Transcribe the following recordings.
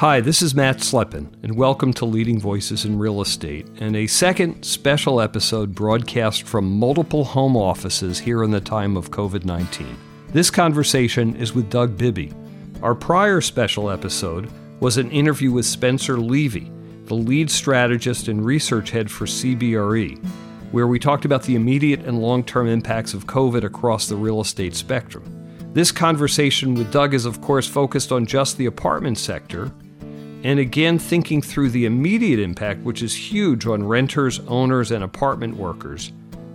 Hi, this is Matt Slepin, and welcome to Leading Voices in Real Estate, and a second special episode broadcast from multiple home offices here in the time of COVID 19. This conversation is with Doug Bibby. Our prior special episode was an interview with Spencer Levy, the lead strategist and research head for CBRE, where we talked about the immediate and long term impacts of COVID across the real estate spectrum. This conversation with Doug is, of course, focused on just the apartment sector, and again thinking through the immediate impact, which is huge on renters, owners, and apartment workers,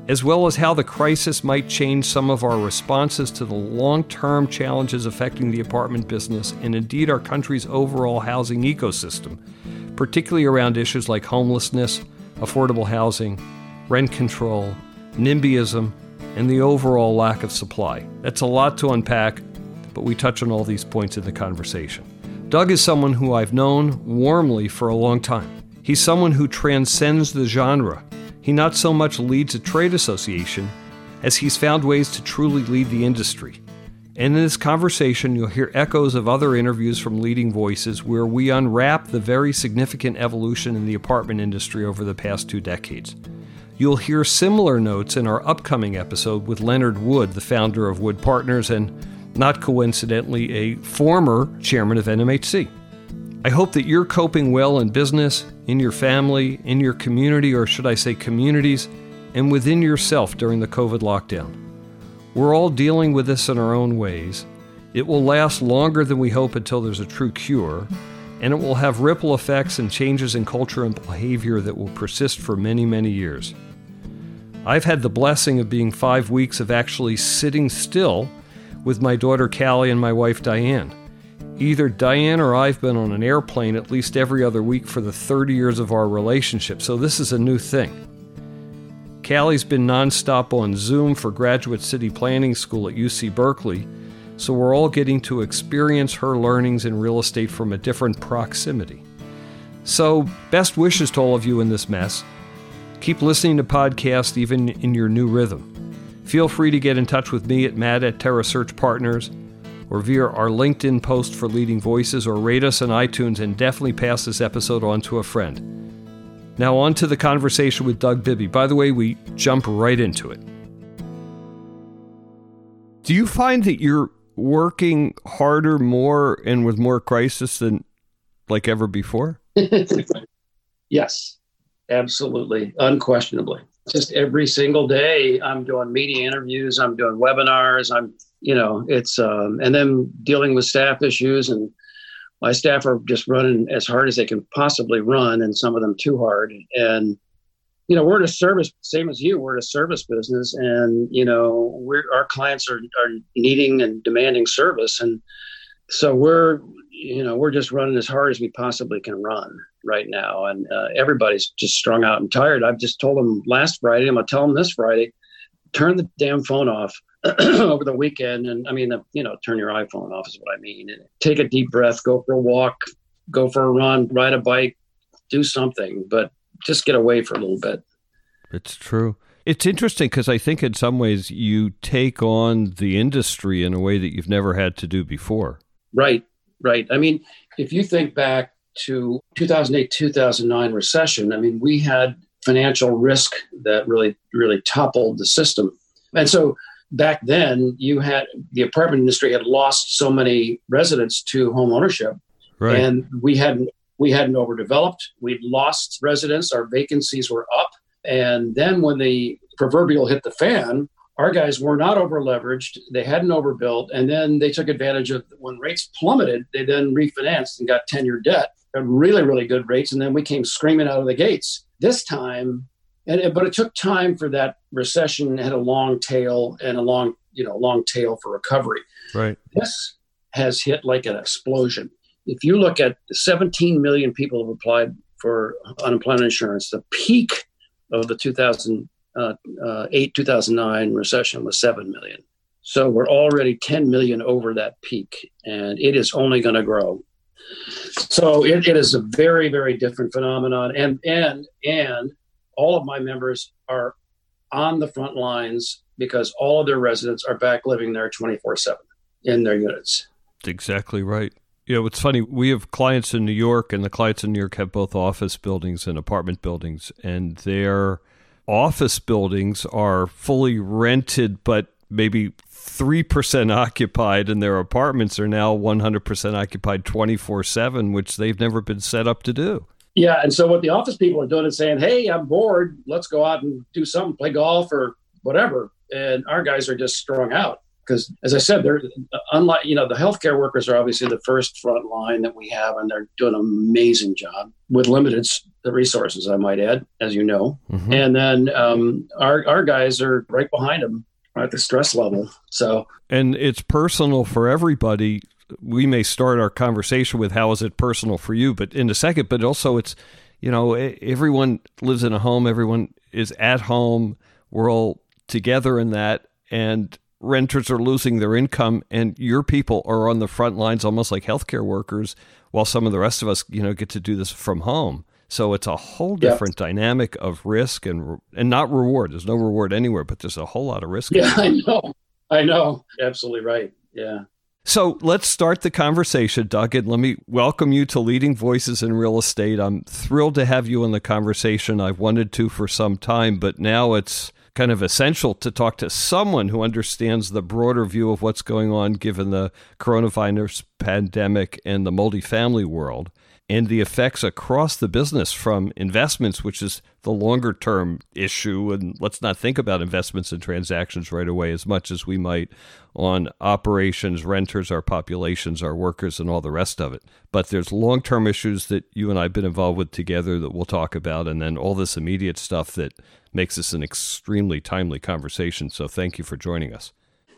as well as how the crisis might change some of our responses to the long term challenges affecting the apartment business and indeed our country's overall housing ecosystem, particularly around issues like homelessness, affordable housing, rent control, NIMBYism, and the overall lack of supply. That's a lot to unpack, but we touch on all these points in the conversation. Doug is someone who I've known warmly for a long time. He's someone who transcends the genre. He not so much leads a trade association as he's found ways to truly lead the industry. And in this conversation, you'll hear echoes of other interviews from leading voices where we unwrap the very significant evolution in the apartment industry over the past two decades. You'll hear similar notes in our upcoming episode with Leonard Wood, the founder of Wood Partners and, not coincidentally, a former chairman of NMHC. I hope that you're coping well in business, in your family, in your community, or should I say communities, and within yourself during the COVID lockdown. We're all dealing with this in our own ways. It will last longer than we hope until there's a true cure, and it will have ripple effects and changes in culture and behavior that will persist for many, many years. I've had the blessing of being five weeks of actually sitting still with my daughter Callie and my wife Diane. Either Diane or I've been on an airplane at least every other week for the 30 years of our relationship, so this is a new thing. Callie's been nonstop on Zoom for Graduate City Planning School at UC Berkeley, so we're all getting to experience her learnings in real estate from a different proximity. So, best wishes to all of you in this mess. Keep listening to podcasts even in your new rhythm. Feel free to get in touch with me at Matt at Terra Search Partners or via our LinkedIn post for Leading Voices or rate us on iTunes and definitely pass this episode on to a friend. Now, on to the conversation with Doug Bibby. By the way, we jump right into it. Do you find that you're working harder, more, and with more crisis than like ever before? yes. Absolutely, unquestionably. Just every single day, I'm doing media interviews, I'm doing webinars, I'm, you know, it's, um, and then dealing with staff issues. And my staff are just running as hard as they can possibly run, and some of them too hard. And, you know, we're in a service, same as you, we're in a service business, and, you know, we're, our clients are, are needing and demanding service. And so we're, you know, we're just running as hard as we possibly can run right now, and uh, everybody's just strung out and tired. I've just told them last Friday. I'm gonna tell them this Friday. Turn the damn phone off over the weekend, and I mean, you know, turn your iPhone off is what I mean. And take a deep breath, go for a walk, go for a run, ride a bike, do something, but just get away for a little bit. It's true. It's interesting because I think in some ways you take on the industry in a way that you've never had to do before. Right, right. I mean, if you think back to 2008 2009 recession i mean we had financial risk that really really toppled the system. And so back then you had the apartment industry had lost so many residents to home ownership right. and we hadn't we hadn't overdeveloped. We'd lost residents. Our vacancies were up. And then when the proverbial hit the fan our guys were not over leveraged. They hadn't overbuilt. And then they took advantage of when rates plummeted, they then refinanced and got 10 year debt at really, really good rates. And then we came screaming out of the gates. This time, and but it took time for that recession had a long tail and a long, you know, long tail for recovery. Right. This has hit like an explosion. If you look at 17 million people have applied for unemployment insurance, the peak of the 2008 uh, uh, 2009 recession was 7 million. So we're already 10 million over that peak, and it is only going to grow. So it, it is a very, very different phenomenon. And and and all of my members are on the front lines because all of their residents are back living there 24 7 in their units. Exactly right. You know, it's funny. We have clients in New York, and the clients in New York have both office buildings and apartment buildings, and their office buildings are fully rented, but maybe 3% occupied, and their apartments are now 100% occupied 24 7, which they've never been set up to do. Yeah. And so what the office people are doing is saying, hey, I'm bored. Let's go out and do something, play golf or whatever. And our guys are just strung out because, as I said, they're unlike, you know, the healthcare workers are obviously the first front line that we have, and they're doing an amazing job with limited resources, I might add, as you know. Mm-hmm. And then um, our, our guys are right behind them at the stress level. So, and it's personal for everybody we may start our conversation with how is it personal for you, but in a second, but also it's, you know, everyone lives in a home, everyone is at home, we're all together in that, and renters are losing their income, and your people are on the front lines almost like healthcare workers, while some of the rest of us, you know, get to do this from home. So it's a whole different yeah. dynamic of risk and and not reward. There's no reward anywhere, but there's a whole lot of risk. Yeah, I know. I know. Absolutely right. Yeah. So let's start the conversation, Doug, and let me welcome you to Leading Voices in Real Estate. I'm thrilled to have you in the conversation. I've wanted to for some time, but now it's kind of essential to talk to someone who understands the broader view of what's going on given the coronavirus pandemic and the multifamily world and the effects across the business from investments, which is the longer term issue. And let's not think about investments and transactions right away as much as we might on operations, renters, our populations, our workers, and all the rest of it. But there's long term issues that you and I have been involved with together that we'll talk about, and then all this immediate stuff that makes this an extremely timely conversation. So thank you for joining us.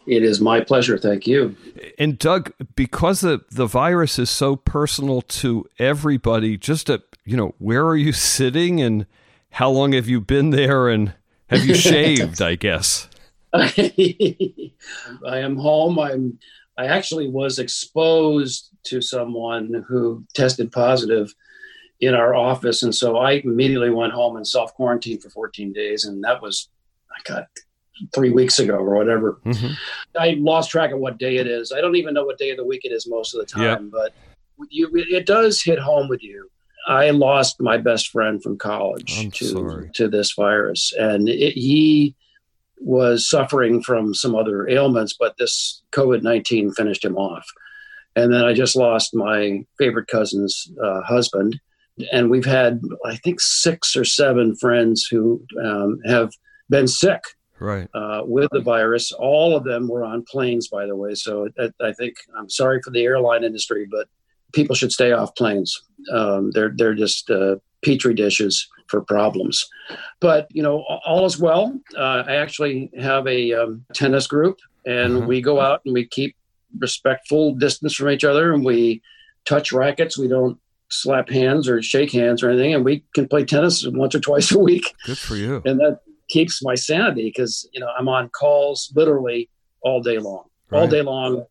It is my pleasure. Thank you. And Doug, because the, the virus is so personal to everybody, just a, you know, where are you sitting and how long have you been there and have you shaved, I guess? I am home. I'm I actually was exposed to someone who tested positive in our office and so I immediately went home and self quarantined for 14 days and that was I got three weeks ago or whatever. Mm-hmm. I lost track of what day it is. I don't even know what day of the week it is most of the time, yep. but you, it does hit home with you. I lost my best friend from college I'm to sorry. to this virus, and it, he was suffering from some other ailments, but this COVID nineteen finished him off. And then I just lost my favorite cousin's uh, husband, and we've had I think six or seven friends who um, have been sick right uh, with the virus. All of them were on planes, by the way. So I, I, think I'm sorry for the airline industry, but people should stay off planes. Um, they're they're just uh, petri dishes for problems. But you know, all is well. Uh, I actually have a um, tennis group, and uh-huh. we go out and we keep respectful distance from each other, and we touch rackets. We don't slap hands or shake hands or anything, and we can play tennis once or twice a week. Good for you. And that keeps my sanity because you know I'm on calls literally all day long, right. all day long,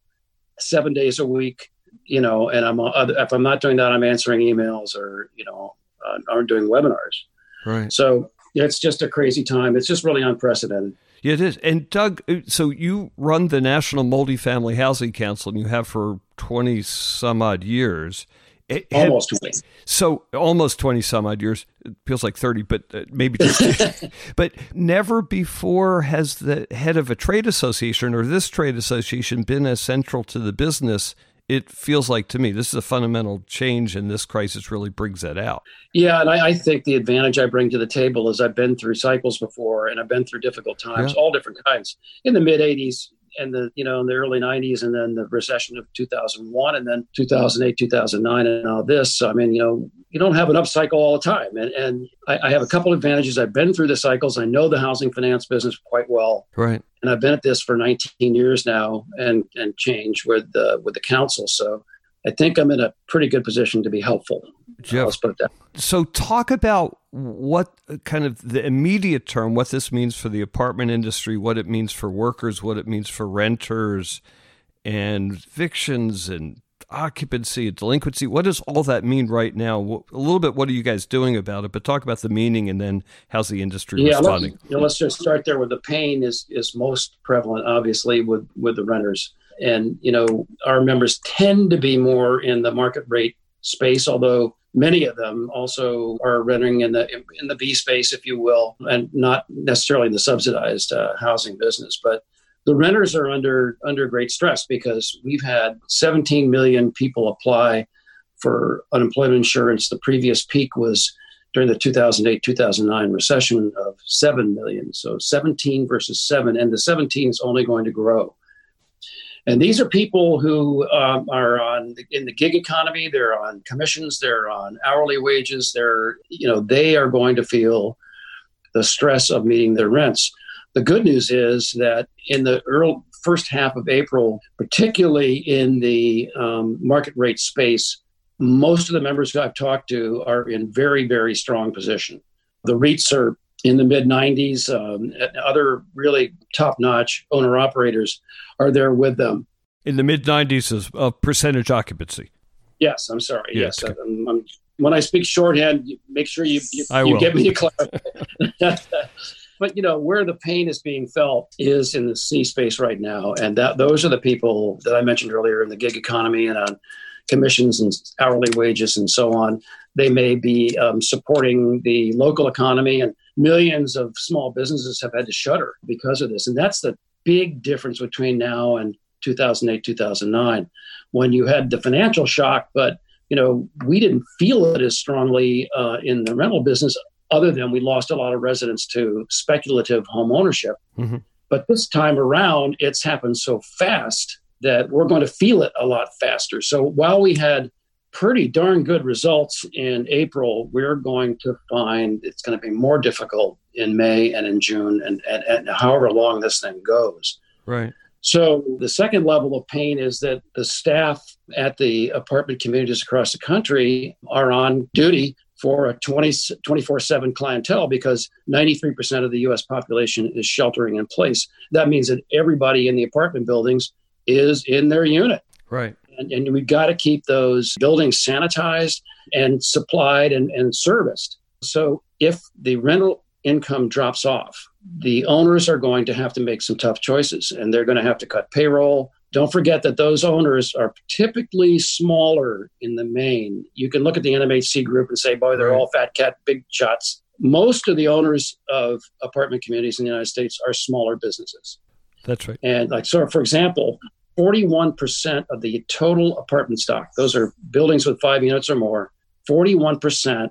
seven days a week. You know, and I'm uh, if I'm not doing that, I'm answering emails or you know, uh, I'm doing webinars. Right. So it's just a crazy time. It's just really unprecedented. Yeah, it is. And Doug, uh, so you run the National Multifamily Housing Council, and you have for twenty some odd years. It almost had, 20. So almost 20 some odd years. It feels like 30, but uh, maybe just. but never before has the head of a trade association or this trade association been as central to the business. It feels like to me this is a fundamental change, and this crisis really brings that out. Yeah, and I, I think the advantage I bring to the table is I've been through cycles before, and I've been through difficult times, yeah. all different kinds. In the mid '80s, and the you know in the early 90s and then the recession of 2001 and then 2008 2009 and all this. So, i mean you know you don't have an upcycle all the time. And, and I, I, have a couple advantages. I've been through the cycles. I know the housing finance business quite well. Right. And i've been at this for 19 years now and and change with the with the council. So I think I'm in a pretty good position to be helpful. Jeff, so talk about what kind of the immediate term, what this means for the apartment industry, what it means for workers, what it means for renters, and evictions and occupancy and delinquency. What does all that mean right now? A little bit, what are you guys doing about it? But talk about the meaning and then how's the industry yeah, responding? Let's, you know, let's just start there with the pain is is most prevalent, obviously, with with the renters And, you know, our members tend to be more in the market rate space, although many of them also are renting in the in the B space, if you will, and not necessarily in the subsidized uh, housing business. But the renters are under under great stress because we've had 17 million people apply for unemployment insurance. The previous peak was during the 2008 2009 recession of 7 million. So 17 versus 7, and the 17 is only going to grow. And these are people who um, are on in the gig economy. They're on commissions. They're on hourly wages. They're you know they are going to feel the stress of meeting their rents. The good news is that in the early first half of April, particularly in the um, market rate space, most of the members I've talked to are in very very strong position. The REITs are in the mid 90s. Um, other really top notch owner operators are there with them. In the mid 90s of, of percentage occupancy. Yes, I'm sorry. Yes. yes. I'm, I'm, when I speak shorthand, make sure you, you, you get me to clarify. but you know where the pain is being felt is in the C space right now, and that those are the people that I mentioned earlier in the gig economy and on commissions and hourly wages and so on. They may be um, supporting the local economy, and millions of small businesses have had to shutter because of this. And that's the big difference between now and 2008, 2009, when you had the financial shock, but you know we didn't feel it as strongly uh, in the rental business, other than we lost a lot of residents to speculative home ownership. Mm-hmm. But this time around, it's happened so fast that we're going to feel it a lot faster. So while we had pretty darn good results in April, we're going to find it's going to be more difficult in May and in June and, and, and however long this thing goes. Right. So the second level of pain is that the staff at the apartment communities across the country are on duty for a 20, 24-7 clientele because 93% of the U.S. population is sheltering in place. That means that everybody in the apartment buildings is in their unit. Right. And, and we've got to keep those buildings sanitized and supplied and, and serviced. So if the rental income drops off, the owners are going to have to make some tough choices and they're going to have to cut payroll. Don't forget that those owners are typically smaller in the main. You can look at the NMHC group and say, boy, they're all fat cat, big shots. Most of the owners of apartment communities in the United States are smaller businesses. That's right. And like so, for example, 41% of the total apartment stock, those are buildings with five units or more, 41%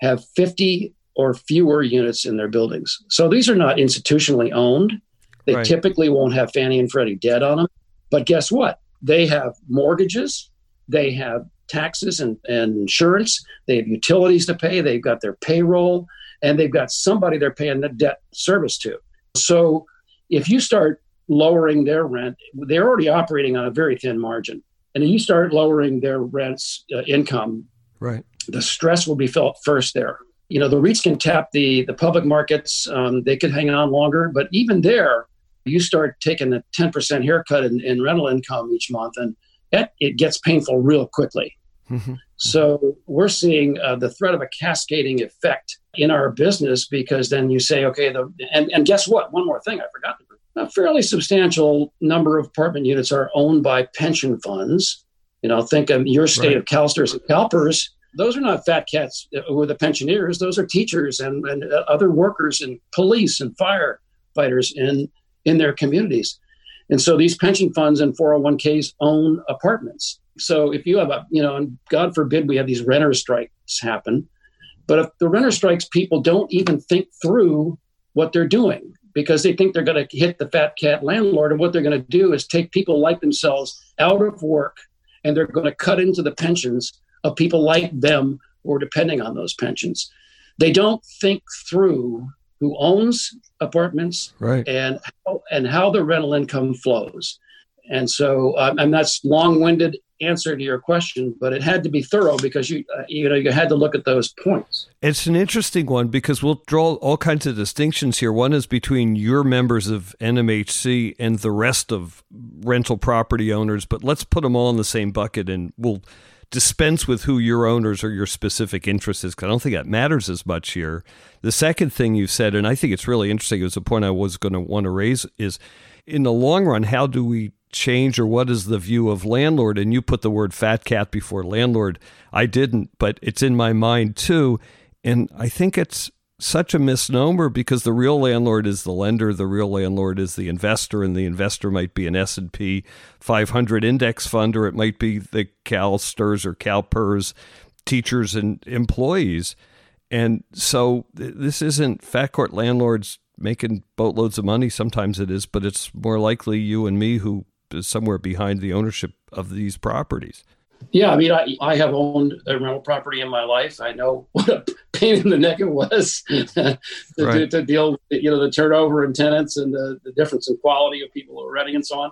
have 50 or fewer units in their buildings. So these are not institutionally owned. They right. typically won't have Fannie and Freddie debt on them. But guess what? They have mortgages, they have taxes and, and insurance, they have utilities to pay, they've got their payroll, and they've got somebody they're paying the debt service to. So if you start lowering their rent, they're already operating on a very thin margin. And you start lowering their rents uh, income, right? The stress will be felt first there. You know, the REITs can tap the the public markets; um, they could hang on longer, but even there, you start taking a ten percent haircut in, in, rental income each month, and that it gets painful real quickly. Mm-hmm. So we're seeing uh, the threat of a cascading effect in our business because then you say, okay, the and, and guess what? One more thing I forgot to a fairly substantial number of apartment units are owned by pension funds. You know, think of your state right. of CalSTRS and CalPERS. Those are not fat cats uh, who are the pensioners. Those are teachers and, and uh, other workers and police and firefighters in, in their communities. And so these pension funds and 401ks own apartments. So if you have a, you know, and God forbid we have these renter strikes happen, but if the renter strikes, people don't even think through what they're doing because they think they're going to hit the fat cat landlord. And what they're going to do is take people like themselves out of work and they're going to cut into the pensions of people like them who are depending on those pensions. They don't think through who owns apartments right. and how, and how the rental income flows. And so, um, and that's long-winded answer to your question, but it had to be thorough because you uh, you know you had to look at those points. It's an interesting one because we'll draw all kinds of distinctions here. One is between your members of NMHC and the rest of rental property owners, but let's put them all in the same bucket and we'll dispense with who your owners or your specific interest is because I don't think that matters as much here. The second thing you said, and I think it's really interesting, it was a point I was going to want to raise, is in the long run, how do we change or what is the view of landlord? And you put the word fat cat before landlord. I didn't, but it's in my mind too. And I think it's such a misnomer because the real landlord is the lender, the real landlord is the investor, and the investor might be an S and P 500 index fund, or it might be the CalSTRS or CalPERS teachers and employees. And so this isn't fat court landlords making boatloads of money. Sometimes it is, but it's more likely you and me who somewhere behind the ownership of these properties. Yeah, I mean, I, I have owned a rental property in my life. I know what a pain in the neck it was to, right. to, deal with, you know, the turnover in tenants and the, the difference in quality of people who are renting and so on.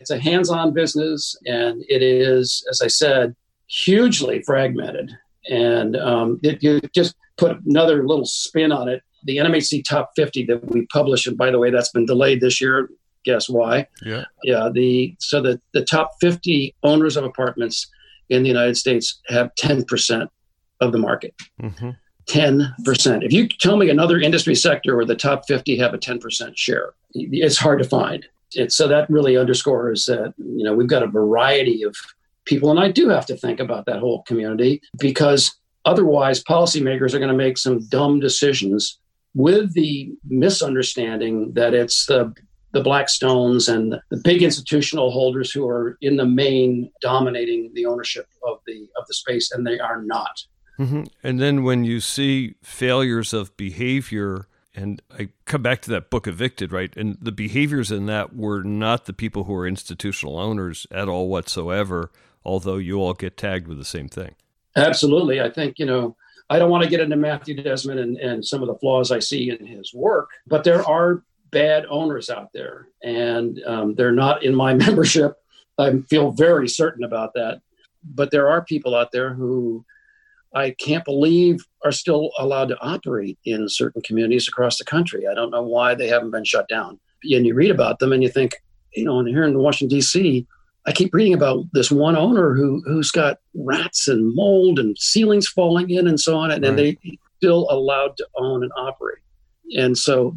It's a hands-on business, and it is, as I said, hugely fragmented. And um, it, you just put another little spin on it. The NMHC Top 50 that we publish, and by the way, that's been delayed this year guess why. Yeah. Yeah. The so the the top 50 owners of apartments in the United States have 10% of the market. Mm-hmm. 10%. If you tell me another industry sector where the top 50 have a 10% share, it's hard to find. It's, so that really underscores that you know we've got a variety of people, and I do have to think about that whole community because otherwise policymakers are going to make some dumb decisions with the misunderstanding that it's the the Blackstones and the big institutional holders who are in the main dominating the ownership of the of the space, and they are not. Mm-hmm. And then when you see failures of behavior, and I come back to that book Evicted, right? And the behaviors in that were not the people who are institutional owners at all whatsoever, although you all get tagged with the same thing. Absolutely. I think, you know, I don't want to get into Matthew Desmond and, and some of the flaws I see in his work, but there are bad owners out there, and um, they're not in my membership. I feel very certain about that. But there are people out there who I can't believe are still allowed to operate in certain communities across the country. I don't know why they haven't been shut down. And you read about them and you think, you know, and here in Washington, D.C., I keep reading about this one owner who who's got rats and mold and ceilings falling in and so on, and, right. and they still allowed to own and operate. And so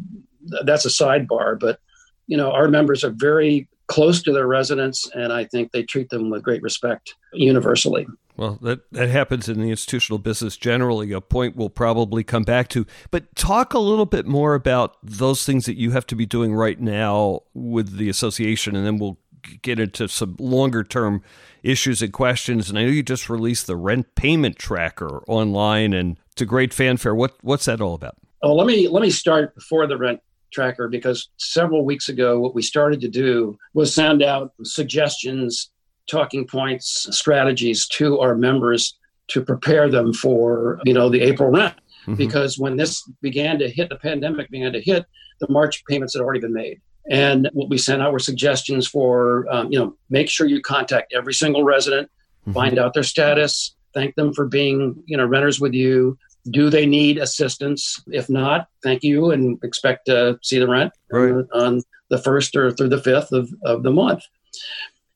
that's a sidebar, but you know, our members are very close to their residents, and I think they treat them with great respect universally. Well, that, that happens in the institutional business generally, a point we'll probably come back to. But talk a little bit more about those things that you have to be doing right now with the association, and then we'll get into some longer term issues and questions. And I know you just released the rent payment tracker online, and it's a great fanfare. What, what's that all about? Oh, let me let me start before the rent tracker because several weeks ago, what we started to do was send out suggestions, talking points, strategies to our members to prepare them for you know the April rent. Mm-hmm. Because when this began to hit, the pandemic began to hit, the March payments had already been made. And what we sent out were suggestions for, um, you know, make sure you contact every single resident, mm-hmm. find out their status, thank them for being, you know, renters with you, do they need assistance? If not, thank you and expect to see the rent right. on the first or through the fifth of, of the month.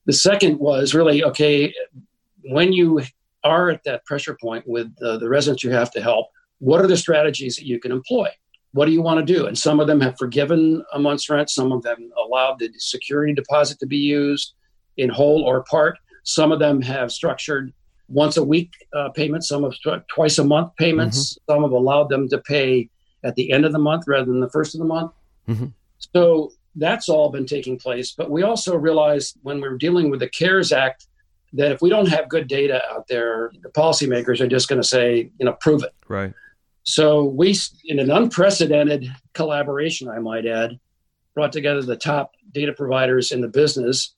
The second was really okay, when you are at that pressure point with uh, the residents you have to help, what are the strategies that you can employ? What do you want to do? And some of them have forgiven a month's rent, some of them allowed the security deposit to be used in whole or part. Some of them have structured once a week uh, payments, some of twice a month payments. Mm-hmm. Some have allowed them to pay at the end of the month rather than the first of the month. Mm-hmm. So that's all been taking place. But we also realized when we were dealing with the CARES Act that if we don't have good data out there, the policymakers are just going to say, you know, prove it. Right. So we, in an unprecedented collaboration, I might add, brought together the top data providers in the business,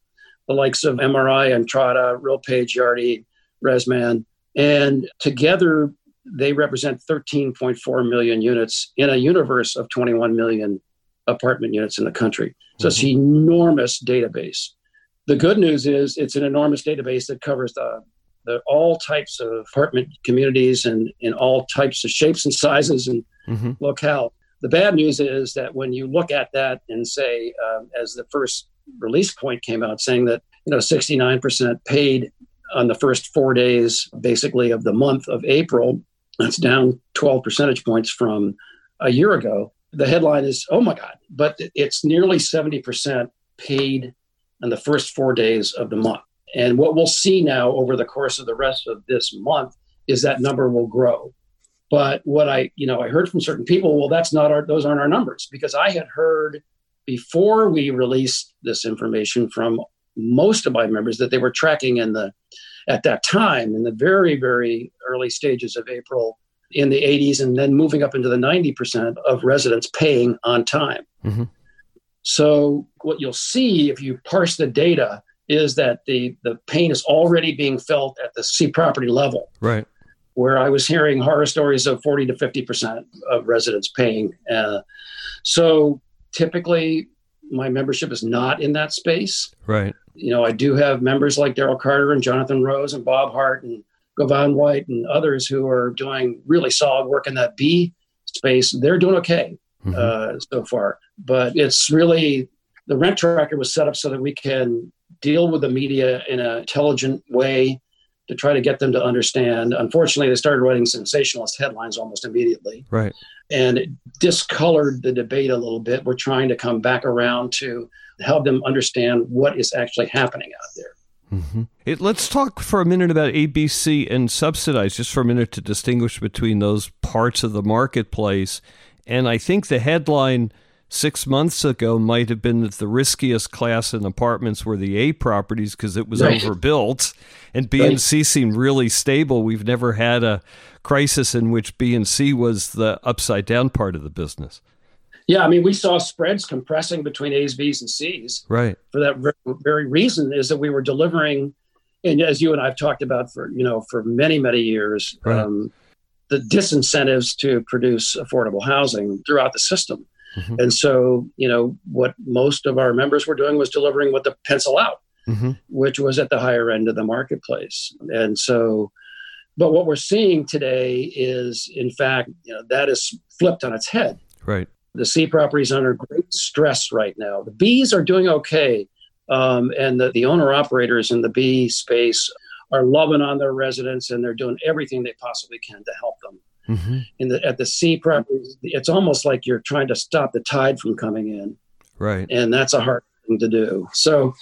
the likes of MRI, Entrata, RealPage, Yardi, ResMan, and together they represent 13.4 million units in a universe of 21 million apartment units in the country. So mm-hmm. it's an enormous database. The good news is it's an enormous database that covers the, the all types of apartment communities and in all types of shapes and sizes and mm-hmm. locale. The bad news is that when you look at that and say, um, as the first release point came out, saying that you know 69% paid on the first four days, basically, of the month of April. That's down 12 percentage points from a year ago. The headline is, oh my God, but it's nearly 70% paid on the first four days of the month. And what we'll see now over the course of the rest of this month is that number will grow. But what I, you know, I heard from certain people, well, that's not our, those aren't our numbers because I had heard before we released this information from most of my members that they were tracking in the, at that time, in the very, very early stages of April in the 80s and then moving up into the 90% of residents paying on time. Mm-hmm. So what you'll see if you parse the data is that the the pain is already being felt at the C property level. Right. Where I was hearing horror stories of 40 to 50 percent of residents paying. Uh, so typically, my membership is not in that space. Right. You know, I do have members like Daryl Carter and Jonathan Rose and Bob Hart and Govan White and others who are doing really solid work in that B space. They're doing okay mm-hmm. uh, so far, but it's really the rent tracker was set up so that we can deal with the media in an intelligent way to try to get them to understand. Unfortunately, they started writing sensationalist headlines almost immediately. Right. And it discolored the debate a little bit. We're trying to come back around to help them understand what is actually happening out there. Mm-hmm. It, let's talk for a minute about ABC and subsidized, just for a minute to distinguish between those parts of the marketplace. And I think the headline six months ago might have been that the riskiest class in apartments were the A properties because it was right. overbuilt, and B right. and C seemed really stable. We've never had a crisis in which B and C was the upside down part of the business. Yeah, I mean, we saw spreads compressing between A's, B's, and C's. Right. For that very reason is that we were delivering, and as you and I've talked about for you know for many many years, right. um, the disincentives to produce affordable housing throughout the system. Mm-hmm. And so, you know, what most of our members were doing was delivering what the pencil out, mm-hmm. which was at the higher end of the marketplace. And so, but what we're seeing today is, in fact, you know, that is flipped on its head. Right. The C properties under great stress right now. The Bs are doing okay. Um, and the, the owner operators in the B space are loving on their residents and they're doing everything they possibly can to help them. Mm-hmm. In the at the C properties, it's almost like you're trying to stop the tide from coming in. Right. And that's a hard thing to do. So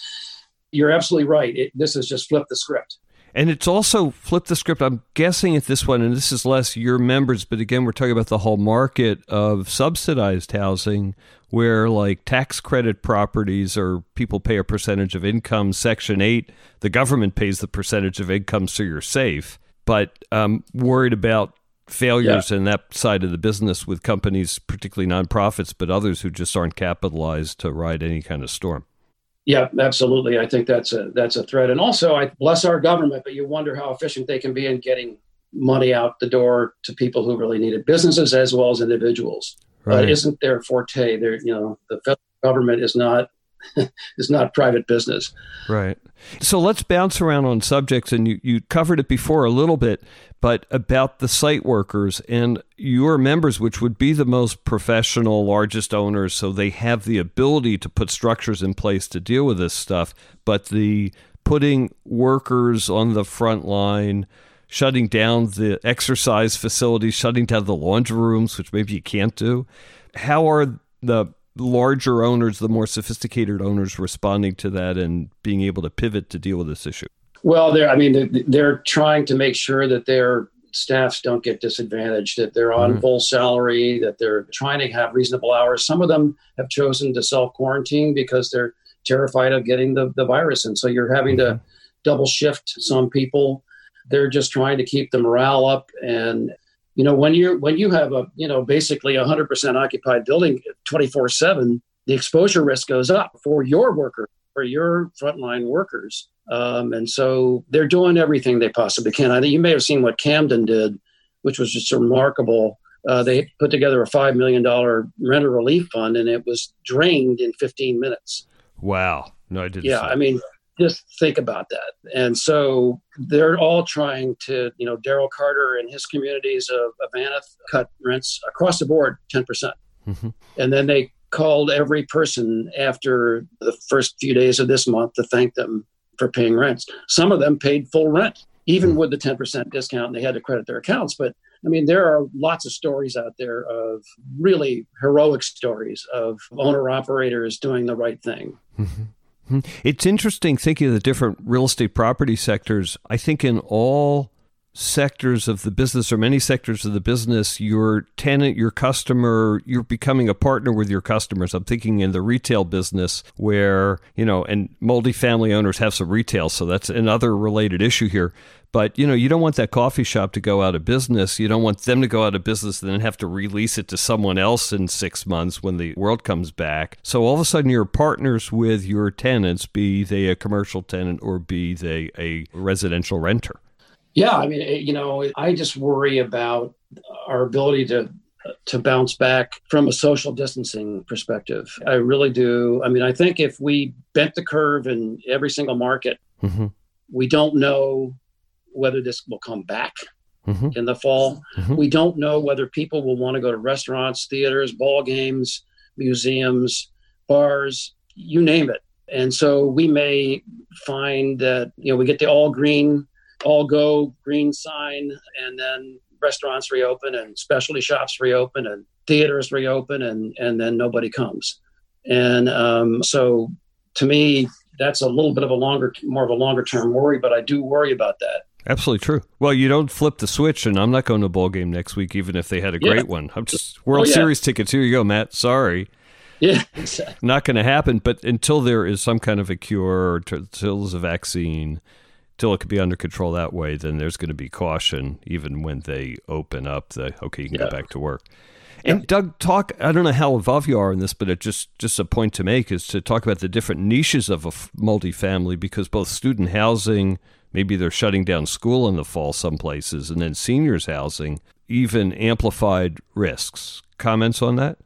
you're absolutely right. It, this has just flipped the script. And it's also flipped the script. I'm guessing at this one, and this is less your members, but again, we're talking about the whole market of subsidized housing where like tax credit properties or people pay a percentage of income. Section 8, the government pays the percentage of income, so you're safe. But I'm worried about failures yeah. in that side of the business with companies, particularly nonprofits, but others who just aren't capitalized to ride any kind of storm. Yeah, absolutely. I think that's a that's a threat. And also, I bless our government, but you wonder how efficient they can be in getting money out the door to people who really need it, businesses as well as individuals. Right. Uh, isn't their forte. There, you know, the federal government is not is not private business. Right. So let's bounce around on subjects, and you, you covered it before a little bit, but about the site workers and your members, which would be the most professional, largest owners, so they have the ability to put structures in place to deal with this stuff. But the putting workers on the front line, shutting down the exercise facilities, shutting down the laundry rooms, which maybe you can't do. How are the larger owners, the more sophisticated owners responding to that and being able to pivot to deal with this issue? Well, they're, I mean, they're trying to make sure that their staffs don't get disadvantaged, that they're on mm-hmm. full salary, that they're trying to have reasonable hours. Some of them have chosen to self quarantine because they're terrified of getting the, the virus. And so you're having mm-hmm. to double shift some people. They're just trying to keep the morale up and you know when you're when you have a you know basically 100% occupied building 24 7 the exposure risk goes up for your worker for your frontline workers. Um, and so they're doing everything they possibly can. I think you may have seen what Camden did which was just remarkable. Uh, they put together a $5 million renter relief fund and it was drained in 15 minutes. Wow. No i didn't yeah i mean just think about that. And so they're all trying to, you know, Daryl Carter and his communities of, of Avanath cut rents across the board 10%. percent mm hmm And then they called every person after the first few days of this month to thank them for paying rents. Some of them paid full rent, even mm-hmm. with the 10% discount, and they had to credit their accounts. But I mean, there are lots of stories out there of really heroic stories of owner operators doing the right thing. Mm-hmm. Hmm. It's interesting thinking of the different real estate property sectors. I think in all sectors of the business or many sectors of the business, your tenant, your customer, you're becoming a partner with your customers. I'm thinking in the retail business where, you know, and multifamily owners have some retail, so that's another related issue here. But, you know, you don't want that coffee shop to go out of business. You don't want them to go out of business and then have to release it to someone else in six months when the world comes back. So all of a sudden you're partners with your tenants, be they a commercial tenant or be they a residential renter. Yeah, I mean, you know, I just worry about our ability to to bounce back from a social distancing perspective. I really do. I mean, I think if we bent the curve in every single market, mm-hmm. we don't know whether this will come back mm-hmm. in the fall. Mm-hmm. We don't know whether people will want to go to restaurants, theaters, ball games, museums, bars, you name it. And so we may find that, you know, we get the all green all go green sign and then restaurants reopen and specialty shops reopen and theaters reopen and and then nobody comes and um, so to me that's a little bit of a longer more of a longer term worry but i do worry about that Absolutely true. Well, you don't flip the switch, and I'm not going to a ball game next week, even if they had a great yeah. one. I'm just World oh, yeah. Series tickets. Here you go, Matt. Sorry. Yeah, exactly. Not going to happen. But until there is some kind of a cure, or until there's a vaccine, till it could be under control that way, then there's going to be caution even when they open up the okay, you can yeah. go back to work. And Doug, talk. I don't know how involved you are in this, but it just just a point to make is to talk about the different niches of a multifamily because both student housing, maybe they're shutting down school in the fall some places, and then seniors housing, even amplified risks. Comments on that?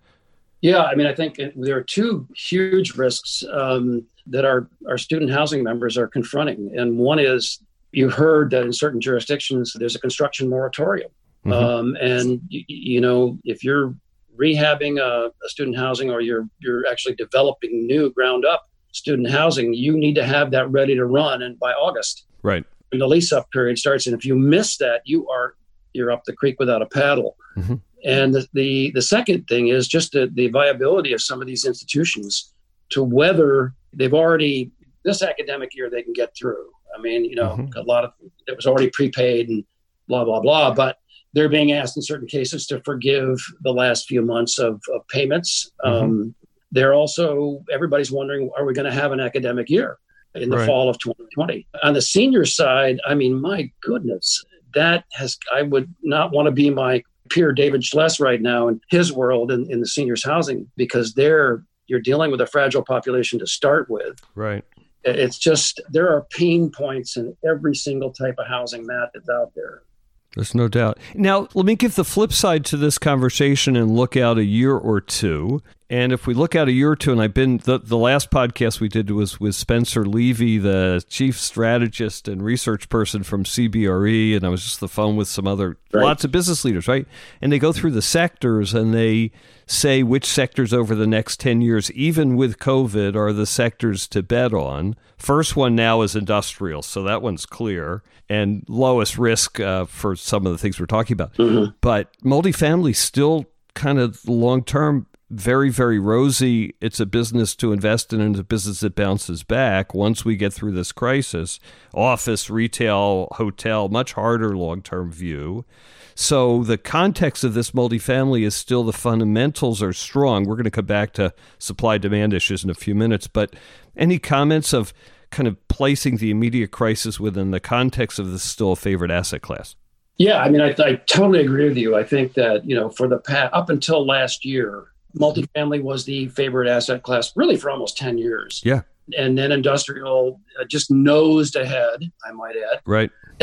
Yeah, I mean, I think there are two huge risks um, that our, our student housing members are confronting. And one is you heard that in certain jurisdictions, there's a construction moratorium. Mm-hmm. Um, and, you, you, know, if you're rehabbing a, a, student housing or you're, you're actually developing new ground up student housing, you need to have that ready to run. And by August, right. When the lease up period starts. And if you miss that, you are, you're up the creek without a paddle. Mm-hmm. And the, the, the second thing is just the, the viability of some of these institutions to whether They've already this academic year they can get through. I mean, you know, mm-hmm. a lot of it was already prepaid and blah blah blah. But they're being asked in certain cases to forgive the last few months of, of payments. Mm-hmm. Um, they're also everybody's wondering, are we going to have an academic year in the right. fall of 2020? On the senior side, I mean, my goodness, that has I would not want to be my peer David Schless right now in his world in, in the seniors housing because they're you're dealing with a fragile population to start with. Right. It's just there are pain points in every single type of housing mat that's out there. There's no doubt. Now, let me give the flip side to this conversation and look out a year or two. And if we look out a year or two, and I've been the, the last podcast we did was with Spencer Levy, the chief strategist and research person from CBRE, and I was just the phone with some other right. lots of business leaders, right? And they go through the sectors and they say which sectors over the next 10 years, even with COVID, are the sectors to bet on. First one now is industrial, so that one's clear and lowest risk uh, for some of the things we're talking about. Mm-hmm. But multifamily still kind of long term very, very rosy. It's a business to invest in and a business that bounces back once we get through this crisis. Office, retail, hotel, much harder long term view. So the context of this multifamily is still the fundamentals are strong. We're going to come back to supply demand issues in a few minutes, but any comments of kind of placing the immediate crisis within the context of this still a favorite asset class? Yeah, I mean, I, I totally agree with you. I think that you know, for the past up until last year, multifamily was the favorite asset class really for almost 10 years. Yeah. And then industrial uh, just nosed ahead, I might add. Right.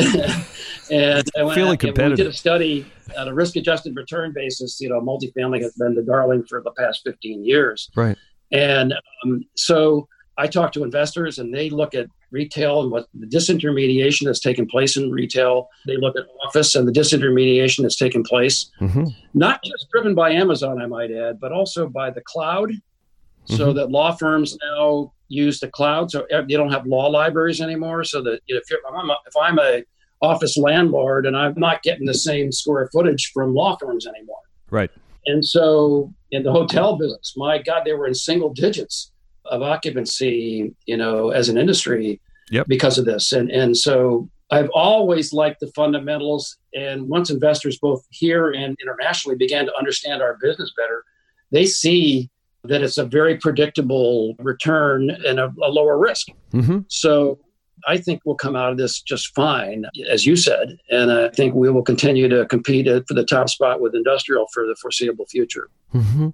and I went Feeling competitive. we did a study at a risk adjusted return basis. You know, multifamily has been the darling for the past 15 years. Right. And um, so I talk to investors and they look at retail and what the disintermediation that's taken place in retail. They look at office and the disintermediation that's taken place, mm-hmm. not just driven by Amazon, I might add, but also by the cloud. Mm-hmm. So that law firms now use the cloud, so they don't have law libraries anymore. So that if, if I'm a, if I'm a office landlord and I'm not getting the same square footage from law firms anymore, right? And so in the hotel business, my God, they were in single digits of occupancy, you know, as an industry yep. because of this. And and so I've always liked the fundamentals. And once investors both here and internationally began to understand our business better, they see that it's a very predictable return and a, a lower risk. Mm-hmm. So I think we'll come out of this just fine, as you said. And I think we will continue to compete for the top spot with industrial for the foreseeable future. Mm-hmm.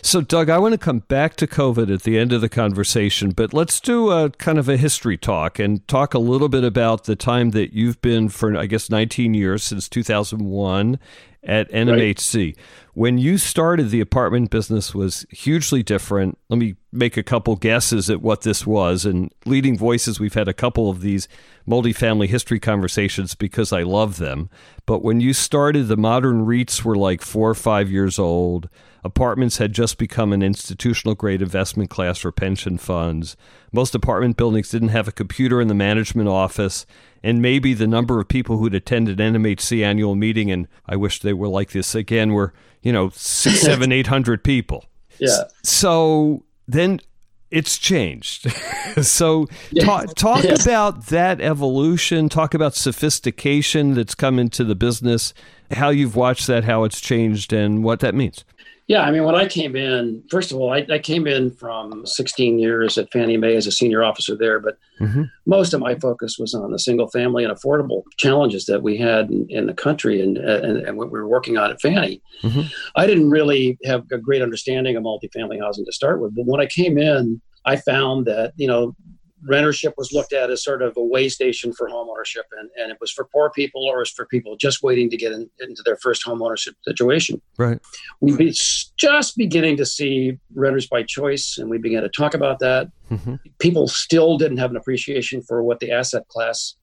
So, Doug, I want to come back to COVID at the end of the conversation, but let's do a kind of a history talk and talk a little bit about the time that you've been for, I guess, 19 years since 2001 at NMHC. Right. When you started, the apartment business was hugely different. Let me make a couple guesses at what this was. And leading voices, we've had a couple of these multifamily history conversations because I love them. But when you started, the modern REITs were like four or five years old. Apartments had just become an institutional grade investment class for pension funds. Most apartment buildings didn't have a computer in the management office, and maybe the number of people who'd attended NMHC annual meeting, and I wish they were like this again, were, you know, six, seven, eight hundred people. Yeah. So then it's changed. so talk, talk yes. about that evolution, talk about sophistication that's come into the business, how you've watched that, how it's changed, and what that means. Yeah, I mean, when I came in, first of all, I, I, came in from 16 years at Fannie Mae as a senior officer there, but mm-hmm. most of my focus was on the single family and affordable challenges that we had in, in the country and, and, and, what we were working on at Fannie. Mm-hmm. I didn't really have a great understanding of multifamily housing to start with, but when I came in, I found that, you know, rentership was looked at as sort of a way station for home ownership and, and it was for poor people or it was for people just waiting to get in, into their first home ownership situation right we be just beginning to see renters by choice and we began to talk about that mm-hmm. people still didn't have an appreciation for what the asset class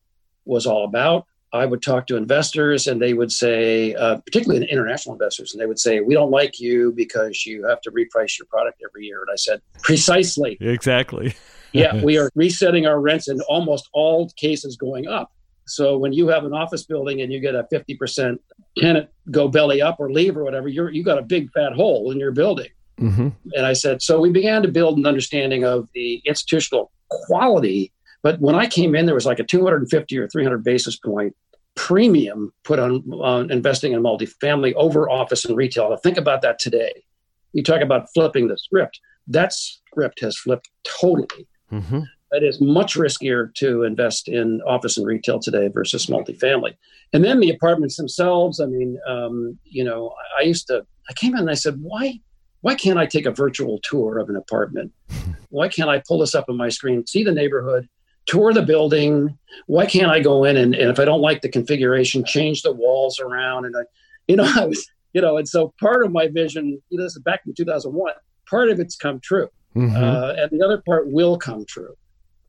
was all about I would talk to investors and they would say, uh, particularly the international investors, and they would say, We don't like you because you have to reprice your product every year. And I said, Precisely. Exactly yeah, we are resetting our rents in almost all cases going up. So when you have an office building and you get a 50% tenant go belly up or leave or whatever, you're you got a big fat hole in your building. Mm-hmm. And I said, so we began to build an understanding of the institutional quality. But when I came in, there was like a 250 or 300 basis point premium put on, on investing in multifamily over office and retail. Now think about that today. You talk about flipping the script. That script has flipped totally. Mm-hmm. It is much riskier to invest in office and retail today versus multifamily. And then the apartments themselves. I mean, um, you know, I used to. I came in and I said, why, why can't I take a virtual tour of an apartment? Why can't I pull this up on my screen, see the neighborhood, tour the building? Why can't I go in and, and if I don't like the configuration, change the walls around? And I, you know, I was, you know, and so part of my vision, you know, this is back in 2001. Part of it's come true. Mm-hmm. Uh, and the other part will come true.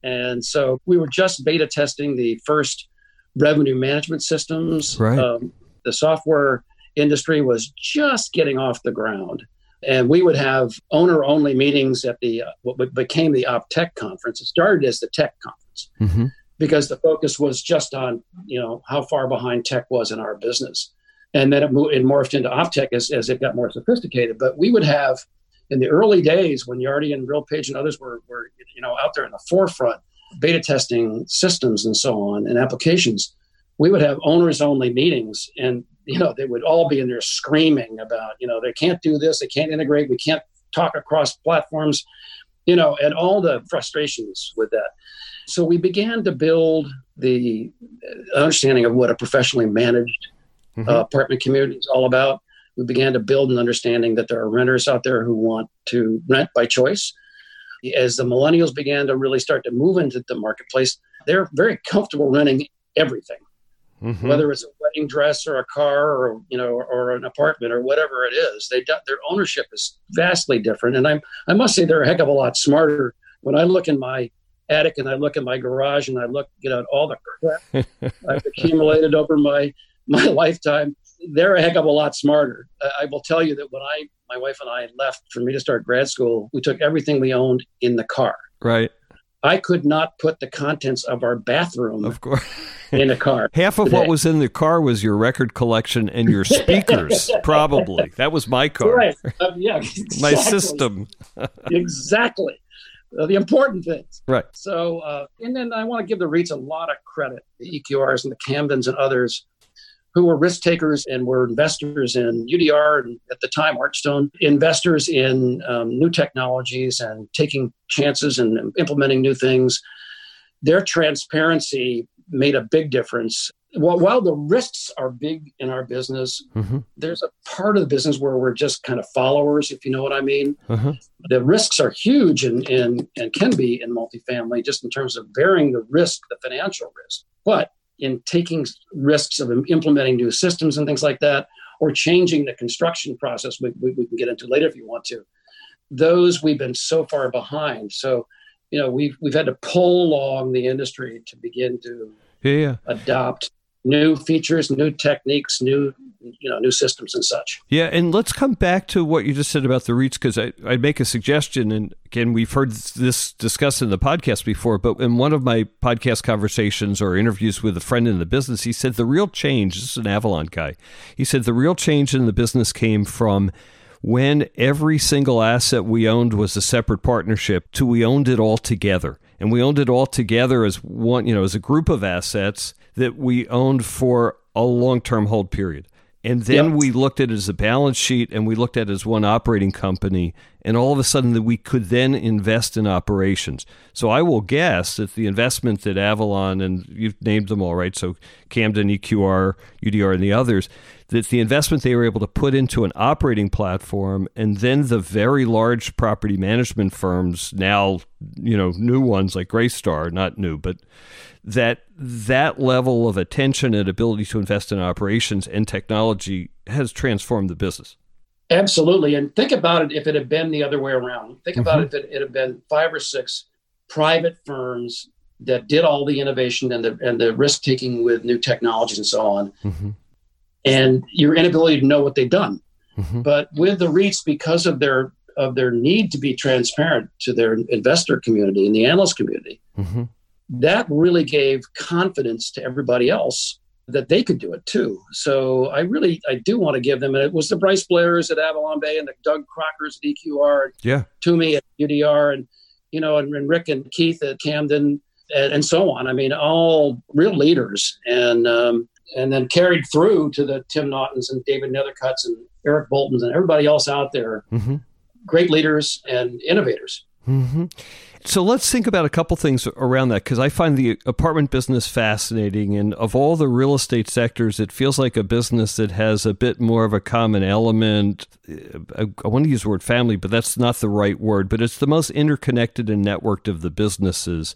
And so we were just beta testing the first revenue management systems. Right. Um, the software industry was just getting off the ground. And we would have owner only meetings at the uh, what became the OpTech conference. It started as the tech conference mm-hmm. because the focus was just on you know how far behind tech was in our business, and then it, moved, it morphed into OpTech as, as it got more sophisticated. But we would have in the early days when Yardi and RealPage and others were, were you know out there in the forefront beta testing systems and so on and applications we would have owners only meetings and you know they would all be in there screaming about you know they can't do this they can't integrate we can't talk across platforms you know and all the frustrations with that so we began to build the understanding of what a professionally managed mm-hmm. uh, apartment community is all about we began to build an understanding that there are renters out there who want to rent by choice. As the millennials began to really start to move into the marketplace, they're very comfortable renting everything, mm-hmm. whether it's a wedding dress or a car or you know or an apartment or whatever it is. They their ownership is vastly different, and I I must say they're a heck of a lot smarter. When I look in my attic and I look in my garage and I look you know at all the crap I've accumulated over my my lifetime they're a heck of a lot smarter. I will tell you that when I, my wife and I left for me to start grad school, we took everything we owned in the car. Right. I could not put the contents of our bathroom, of course, in a car. Half of today. what was in the car was your record collection and your speakers. probably that was my car. Right. Uh, yeah. Exactly. my system. exactly. uh, the important things. Right. So, uh, and then I want to give the REITs a lot of credit, the EQRs and the Camdens and others who were risk takers and were investors in UDR and at the time Archstone, investors in um, new technologies and taking chances and implementing new things. Their transparency made a big difference. While, while the risks are big in our business, mm-hmm. there's a part of the business where we're just kind of followers, if you know what I mean. Uh-huh. The risks are huge and, and, and can be in multifamily just in terms of bearing the risk, the financial risk. But in taking risks of implementing new systems and things like that, or changing the construction process, we, we, we can get into later if you want to. Those we've been so far behind. So, you know, we've we've had to pull along the industry to begin to yeah, adopt new features, new techniques, new you know new systems and such. Yeah, and let's come back to what you just said about the REITs because I I'd make a suggestion, and again we've heard this discussed in the podcast before, but in one of my podcast conversations or interviews with a friend in the business, he said the real change. This is an Avalon guy. He said the real change in the business came from when every single asset we owned was a separate partnership to we owned it all together and we owned it all together as one you know as a group of assets that we owned for a long-term hold period and then yep. we looked at it as a balance sheet and we looked at it as one operating company. And all of a sudden that we could then invest in operations. So I will guess that the investment that Avalon and you've named them all, right? So Camden, EQR, UDR, and the others, that the investment they were able to put into an operating platform and then the very large property management firms, now, you know, new ones like Greystar, not new, but that that level of attention and ability to invest in operations and technology has transformed the business. Absolutely. And think about it if it had been the other way around. Think mm-hmm. about it if it, it had been five or six private firms that did all the innovation and the and the risk taking with new technologies and so on. Mm-hmm. And your inability to know what they've done. Mm-hmm. But with the REITs, because of their of their need to be transparent to their investor community and the analyst community, mm-hmm that really gave confidence to everybody else that they could do it too. So I really, I do want to give them, and it was the Bryce Blairs at Avalon Bay and the Doug Crockers at EQR, and yeah, Toomey at UDR, and you know, and, and Ric and Keith at Camden, and, and, so on. I mean, all real leaders, and um, and then carried through to the Tim Naughtons and David Neithercuts and Eric Boltons and everybody else out there. Mm-hmm. Great leaders and innovators. Mm-hmm. So let's think about a couple things around that because I find the apartment business fascinating. And of all the real estate sectors, it feels like a business that has a bit more of a common element. Uh, I, I want to use the word family, but that's not the right word. But it's the most interconnected and networked of the businesses.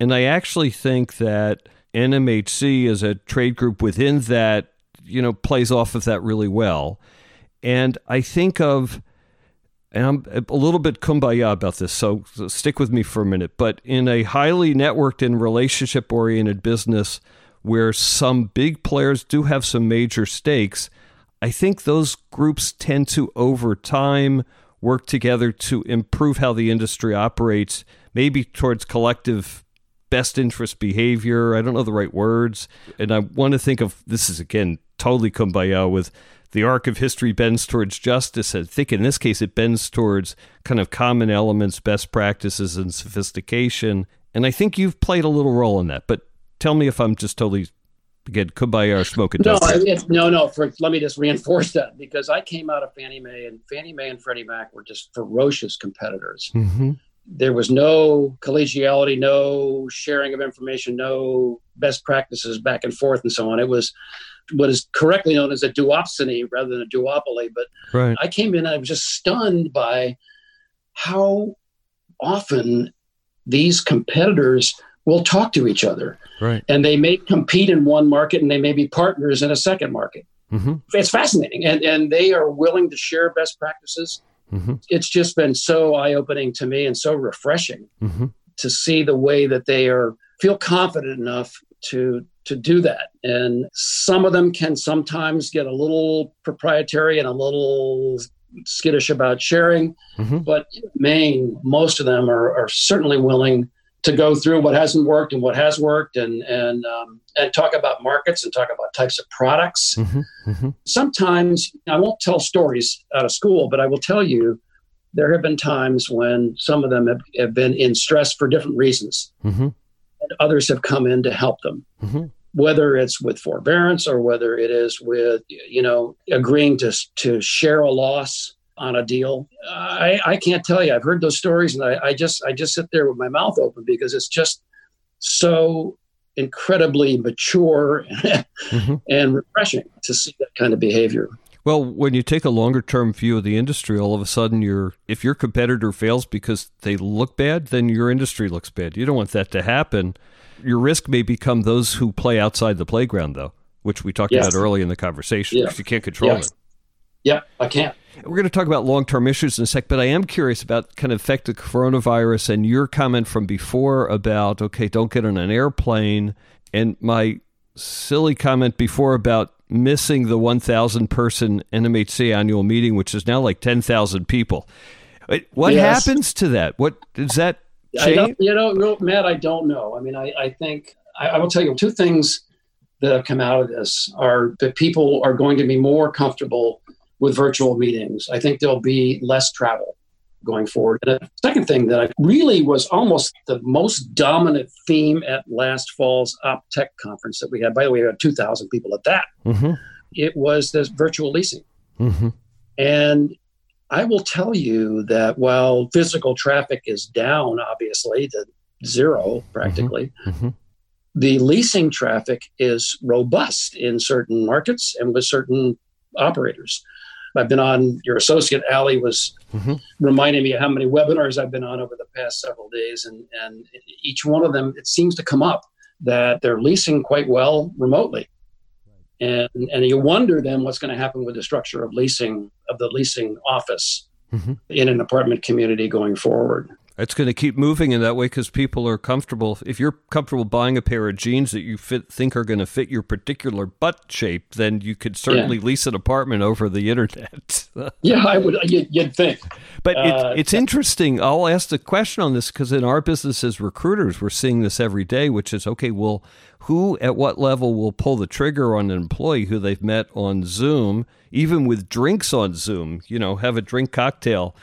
And I actually think that NMHC as a trade group within that, you know, plays off of that really well. And I think of and I'm a little bit kumbaya about this, so stick with me for a minute. But in a highly networked and relationship oriented business where some big players do have some major stakes, I think those groups tend to, over time, work together to improve how the industry operates, maybe towards collective best interest behavior. I don't know the right words. And I want to think of this is, again, totally kumbaya with the arc of history bends towards justice. I think in this case it bends towards kind of common elements, best practices, and sophistication. And I think you've played a little role in that. But tell me if I'm just totally again kumbaya or smoke No, no, no. For, let me just reinforce that because I came out of Fannie Mae, and Fannie Mae and Freddie Mac were just ferocious competitors. Mm-hmm. There was no collegiality, no sharing of information, no best practices back and forth, and so on. It was what is correctly known as a duopsony rather than a duopoly. But right. I came in I was just stunned by how often these competitors will talk to each other. Right. And they may compete in one market and they may be partners in a second market. Mm-hmm. It's fascinating. And, and they are willing to share best practices. Mm-hmm. It's just been so eye opening to me and so refreshing mm-hmm. to see the way that they are feel confident enough to to do that. And some of them can sometimes get a little proprietary and a little skittish about sharing, mm-hmm. but Maine, most of them are, are, certainly willing to go through what hasn't worked and what has worked, and and um, and talk about markets and talk about types of products. Mm-hmm. Mm-hmm. Sometimes I won't tell stories out of school, but I will tell you there have been times when some of them have, have been in stress for different reasons, mm-hmm. And others have come in to help them. Mm-hmm. Whether it's with forbearance or whether it is with, you know, agreeing to to share a loss on a deal, I, I can't tell you. I've heard those stories, and I, I just I just sit there with my mouth open because it's just so incredibly mature mm-hmm. and refreshing to see that kind of behavior. Well, when you take a longer term view of the industry, all of a sudden you're if your competitor fails because they look bad, then your industry looks bad. You don't want that to happen. Your risk may become those who play outside the playground though, which we talked yes. about early in the conversation because you can't control yes. it. Yeah, I can't. We're going to talk about long term issues in a sec, but I am curious about kind of effect of coronavirus and your comment from before about, okay, don't get on an airplane. And my silly comment before about missing the 1,000 person NMHC annual meeting, which is now like 10,000 people. What yes. happens to that? What does that change? you know, Matt, I don't know. I mean, I, I think I, I will tell you two things that have come out of this are that people are going to be more comfortable with virtual meetings. I think there'll be less travel going forward. And the second thing that I really was almost the most dominant theme at last fall's OpTech conference that we had. By the way, we had 2,000 people at that. Mm-hmm. It was this virtual leasing. Mm-hmm. And I will tell you that while physical traffic is down, obviously, to zero practically, mm-hmm. mm-hmm. the leasing traffic is robust in certain markets and with certain operators. I've been on. Your associate Ali was mm-hmm. reminding me of how many webinars I've been on over the past several days, and and each one of them it seems to come up that they're leasing quite well remotely, and and you wonder then what's going to happen with the structure of leasing of the leasing office mm-hmm. in an apartment community going forward. It's going to keep moving in that way because people are comfortable. If you're comfortable buying a pair of jeans that you fit, think are going to fit your particular butt shape, then you could certainly yeah. lease an apartment over the internet. yeah, I would. You'd think. But uh, it's interesting. I'll ask the question on this because in our business as recruiters, we're seeing this every day, which is okay. Well, who at what level will pull the trigger on an employee who they've met on Zoom, even with drinks on Zoom? You know, have a drink cocktail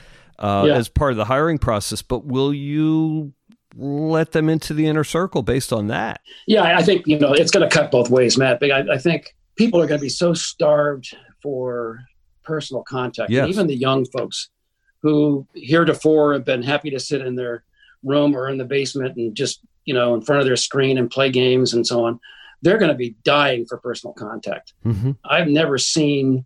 uh, yeah. as part of the hiring process. But will you let them into the inner circle based on that? Yeah, I think you know it's going to cut both ways, Matt. But I, I think people are going to be so starved for personal contact. Yes. even the young folks who heretofore have been happy to sit in their room or in the basement and just you know in front of their screen and play games and so on they're going to be dying for personal contact mm-hmm. i've never seen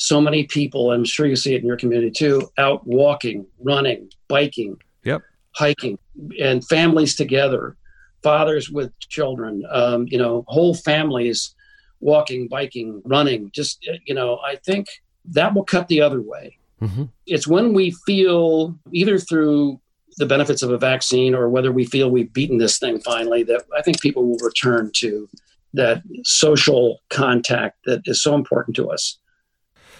so many people, I'm sure you see it in your community too, out walking, running, biking, yep. hiking, and families together, fathers with children, um, you know, whole families walking, biking, running. Just, you know, I think that will cut the other way. Mm-hmm. It's when we feel either through the benefits of a vaccine or whether we feel we've beaten this thing finally that I think people will return to that social contact that is so important to us.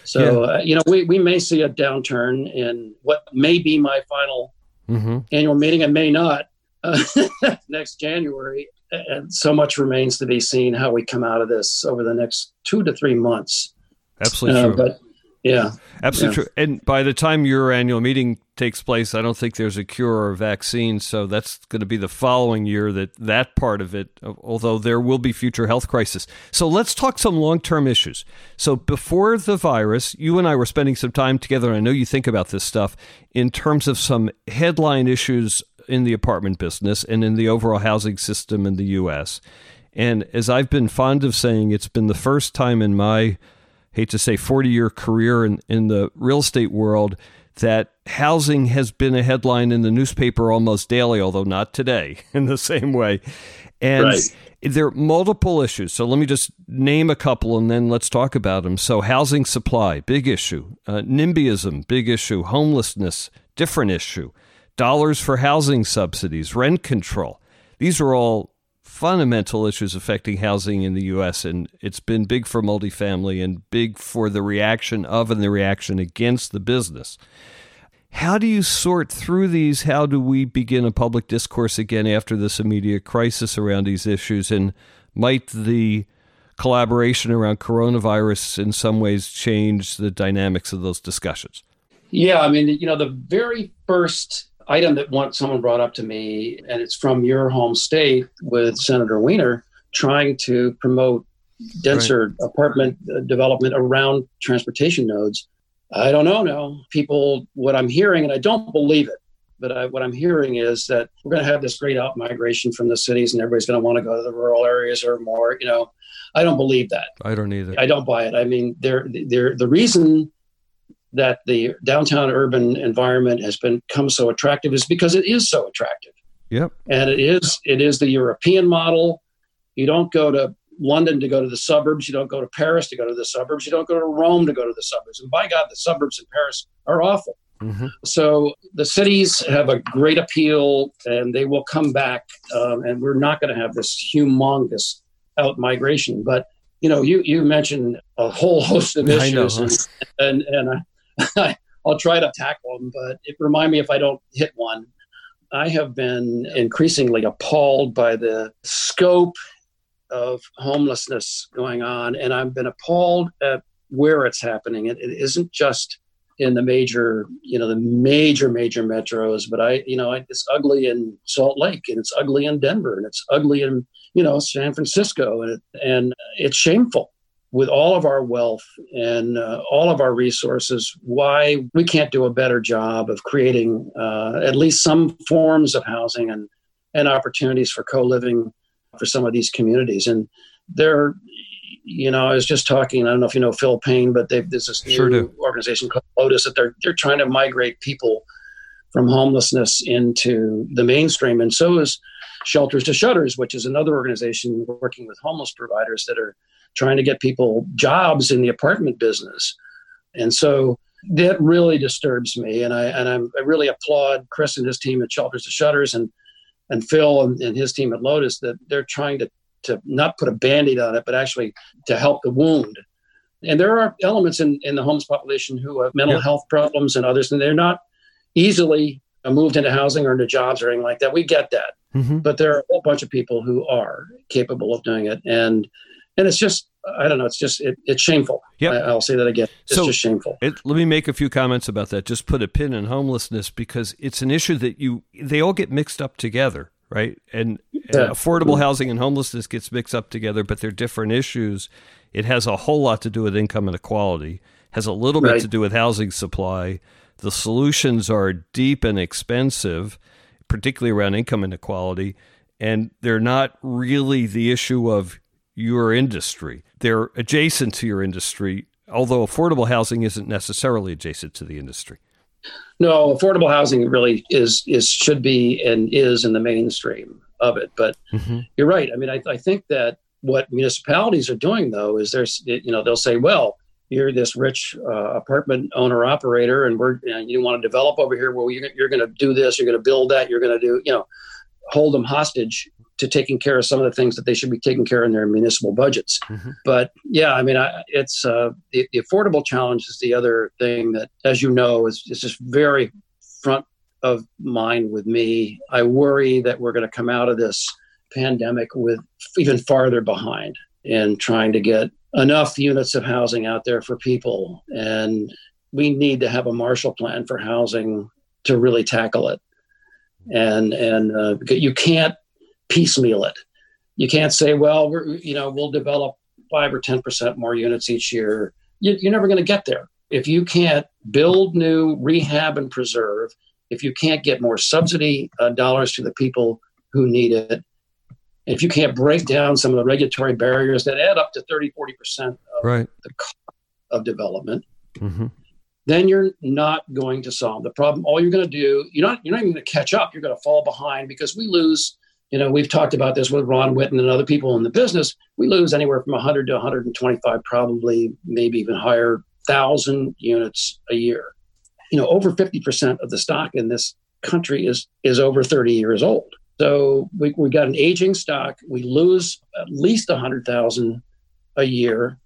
So, yeah. uh, you know, we, we may see a downturn in what may be my final mm-hmm. annual meeting and may not uh, next January. And so much remains to be seen how we come out of this over the next two to three months. Absolutely uh, true. But yeah. Absolutely yeah. true. And by the time your annual meeting takes place, I don't think there's a cure or a vaccine. So that's going to be the following year that that part of it, although there will be future health crisis. So let's talk some long term issues. So before the virus, you and I were spending some time together, and I know you think about this stuff in terms of some headline issues in the apartment business and in the overall housing system in the U.S. And as I've been fond of saying, it's been the first time in my hate to say 40 year career in, in the real estate world that housing has been a headline in the newspaper almost daily, although not today in the same way. And right. there are multiple issues. So let me just name a couple and then let's talk about them. So, housing supply, big issue. Uh, NIMBYism, big issue. Homelessness, different issue. Dollars for housing subsidies, rent control. These are all fundamental issues affecting housing in the U.S., and it's been big for multifamily and big for the reaction of and the reaction against the business. How do you sort through these? How do we begin a public discourse again after this immediate crisis around these issues? And might the collaboration around coronavirus in some ways change the dynamics of those discussions? Yeah, I mean, you know, the very first item that one, someone brought up to me, and it's from your home state with Senator Wiener trying to promote denser right. apartment uh, development around transportation nodes. I don't know. No, people. What I'm hearing, and I don't believe it, but I, what I'm hearing is that we're going to have this great out migration from the cities, and everybody's going to want to go to the rural areas or more. You know, I don't believe that. I don't either. I don't buy it. I mean, they're, they're, the reason that the downtown urban environment has become so attractive is because it is so attractive. Yep. And it is it is the European model. You don't go to London to go to the suburbs. You don't go to Paris to go to the suburbs. You don't go to Rome to go to the suburbs. And by God, the suburbs in Paris are awful. Mm-hmm. So the cities have a great appeal, and they will come back. Um, and we're not going to have this humongous out migration. But you know, you you mentioned a whole host of issues, know, huh? and and, and I, I'll try to tackle them. But it, remind me if I don't hit one. I have been increasingly appalled by the scope of homelessness going on, and I've been appalled at where it's happening. It, it isn't just in the major, you know, the major major metros, but I, you know, it's ugly in Salt Lake, and it's ugly in Denver, and it's ugly in, you know, San Francisco, and it, and it's shameful with all of our wealth and uh, all of our resources, why we can't do a better job of creating uh, at least some forms of housing and, and opportunities for co living for some of these communities. And there, you know, I was just talking. I don't know if you know Phil Payne, but there's this new sure organization called Lotus that they're they're trying to migrate people from homelessness into the mainstream, and so is Shelters to Shutters, which is another organization working with homeless providers that are trying to get people jobs in the apartment business. And so that really disturbs me. And I and I'm, i really applaud Chris and his team at Shelters to Shutters and and Phil and, and his team at Lotus that they're trying to to not put a band-aid on it, but actually to help the wound. And there are elements in, in the homeless population who have mental health problems and others, and they're not easily moved into housing or into jobs or anything like that. We get that. Mm-hmm. But there are a whole bunch of people who are capable of doing it. And and it's just I don't know. It's just it, it's shameful. Yeah, I'll say that again. It's so just shameful. It, let me make a few comments about that. Just put a pin in homelessness because it's an issue that you they all get mixed up together, right? And, uh, yeah. affordable housing and homelessness gets mixed up together, but they're different issues. It has a whole lot to do with income inequality. Has a little right. bit to do with housing supply. The solutions are deep and expensive, particularly around income inequality, and they're not really the issue of your industry. They're adjacent to your industry, although affordable housing isn't necessarily adjacent to the industry. No, affordable housing really is is should be and is in the mainstream of it. But mm-hmm. you're right. I mean, I, I think that what municipalities are doing though is there's you know they'll say, well, you're this rich uh, apartment owner operator, and we're you, know, you want to develop over here. Well, you're, you're going to do this. You're going to build that. You're going to do you know hold them hostage to taking care of some of the things that they should be taking care of in their municipal budgets. Mm-hmm. But yeah, I mean, I, it's uh, the, the, affordable challenge is the other thing that, as you know, is, is just very front of mind with me. I worry that we're going to come out of this pandemic with even farther behind in trying to get enough units of housing out there for people. And we need to have a Marshall Plan for housing to really tackle it. And and uh, you can't piecemeal it. You can't say, well, we're, you know, we'll develop five or 10% more units each year. You, you're never going to get there. If you can't build new, rehab, and preserve, if you can't get more subsidy uh, dollars to the people who need it, if you can't break down some of the regulatory barriers that add up to 30, 40% of right. the cost of development, mm-hmm. then you're not going to solve the problem. All you're going to do, you're not, you're not even going to catch up. You're going to fall behind because we lose you know, we've talked about this with Ron Witten and other people in the business. We lose anywhere from 100 to 125, probably maybe even higher, thousand units a year. You know, over 50% of the stock in this country is is over 30 years old. So we we got an aging stock. We lose at least 100,000 a year.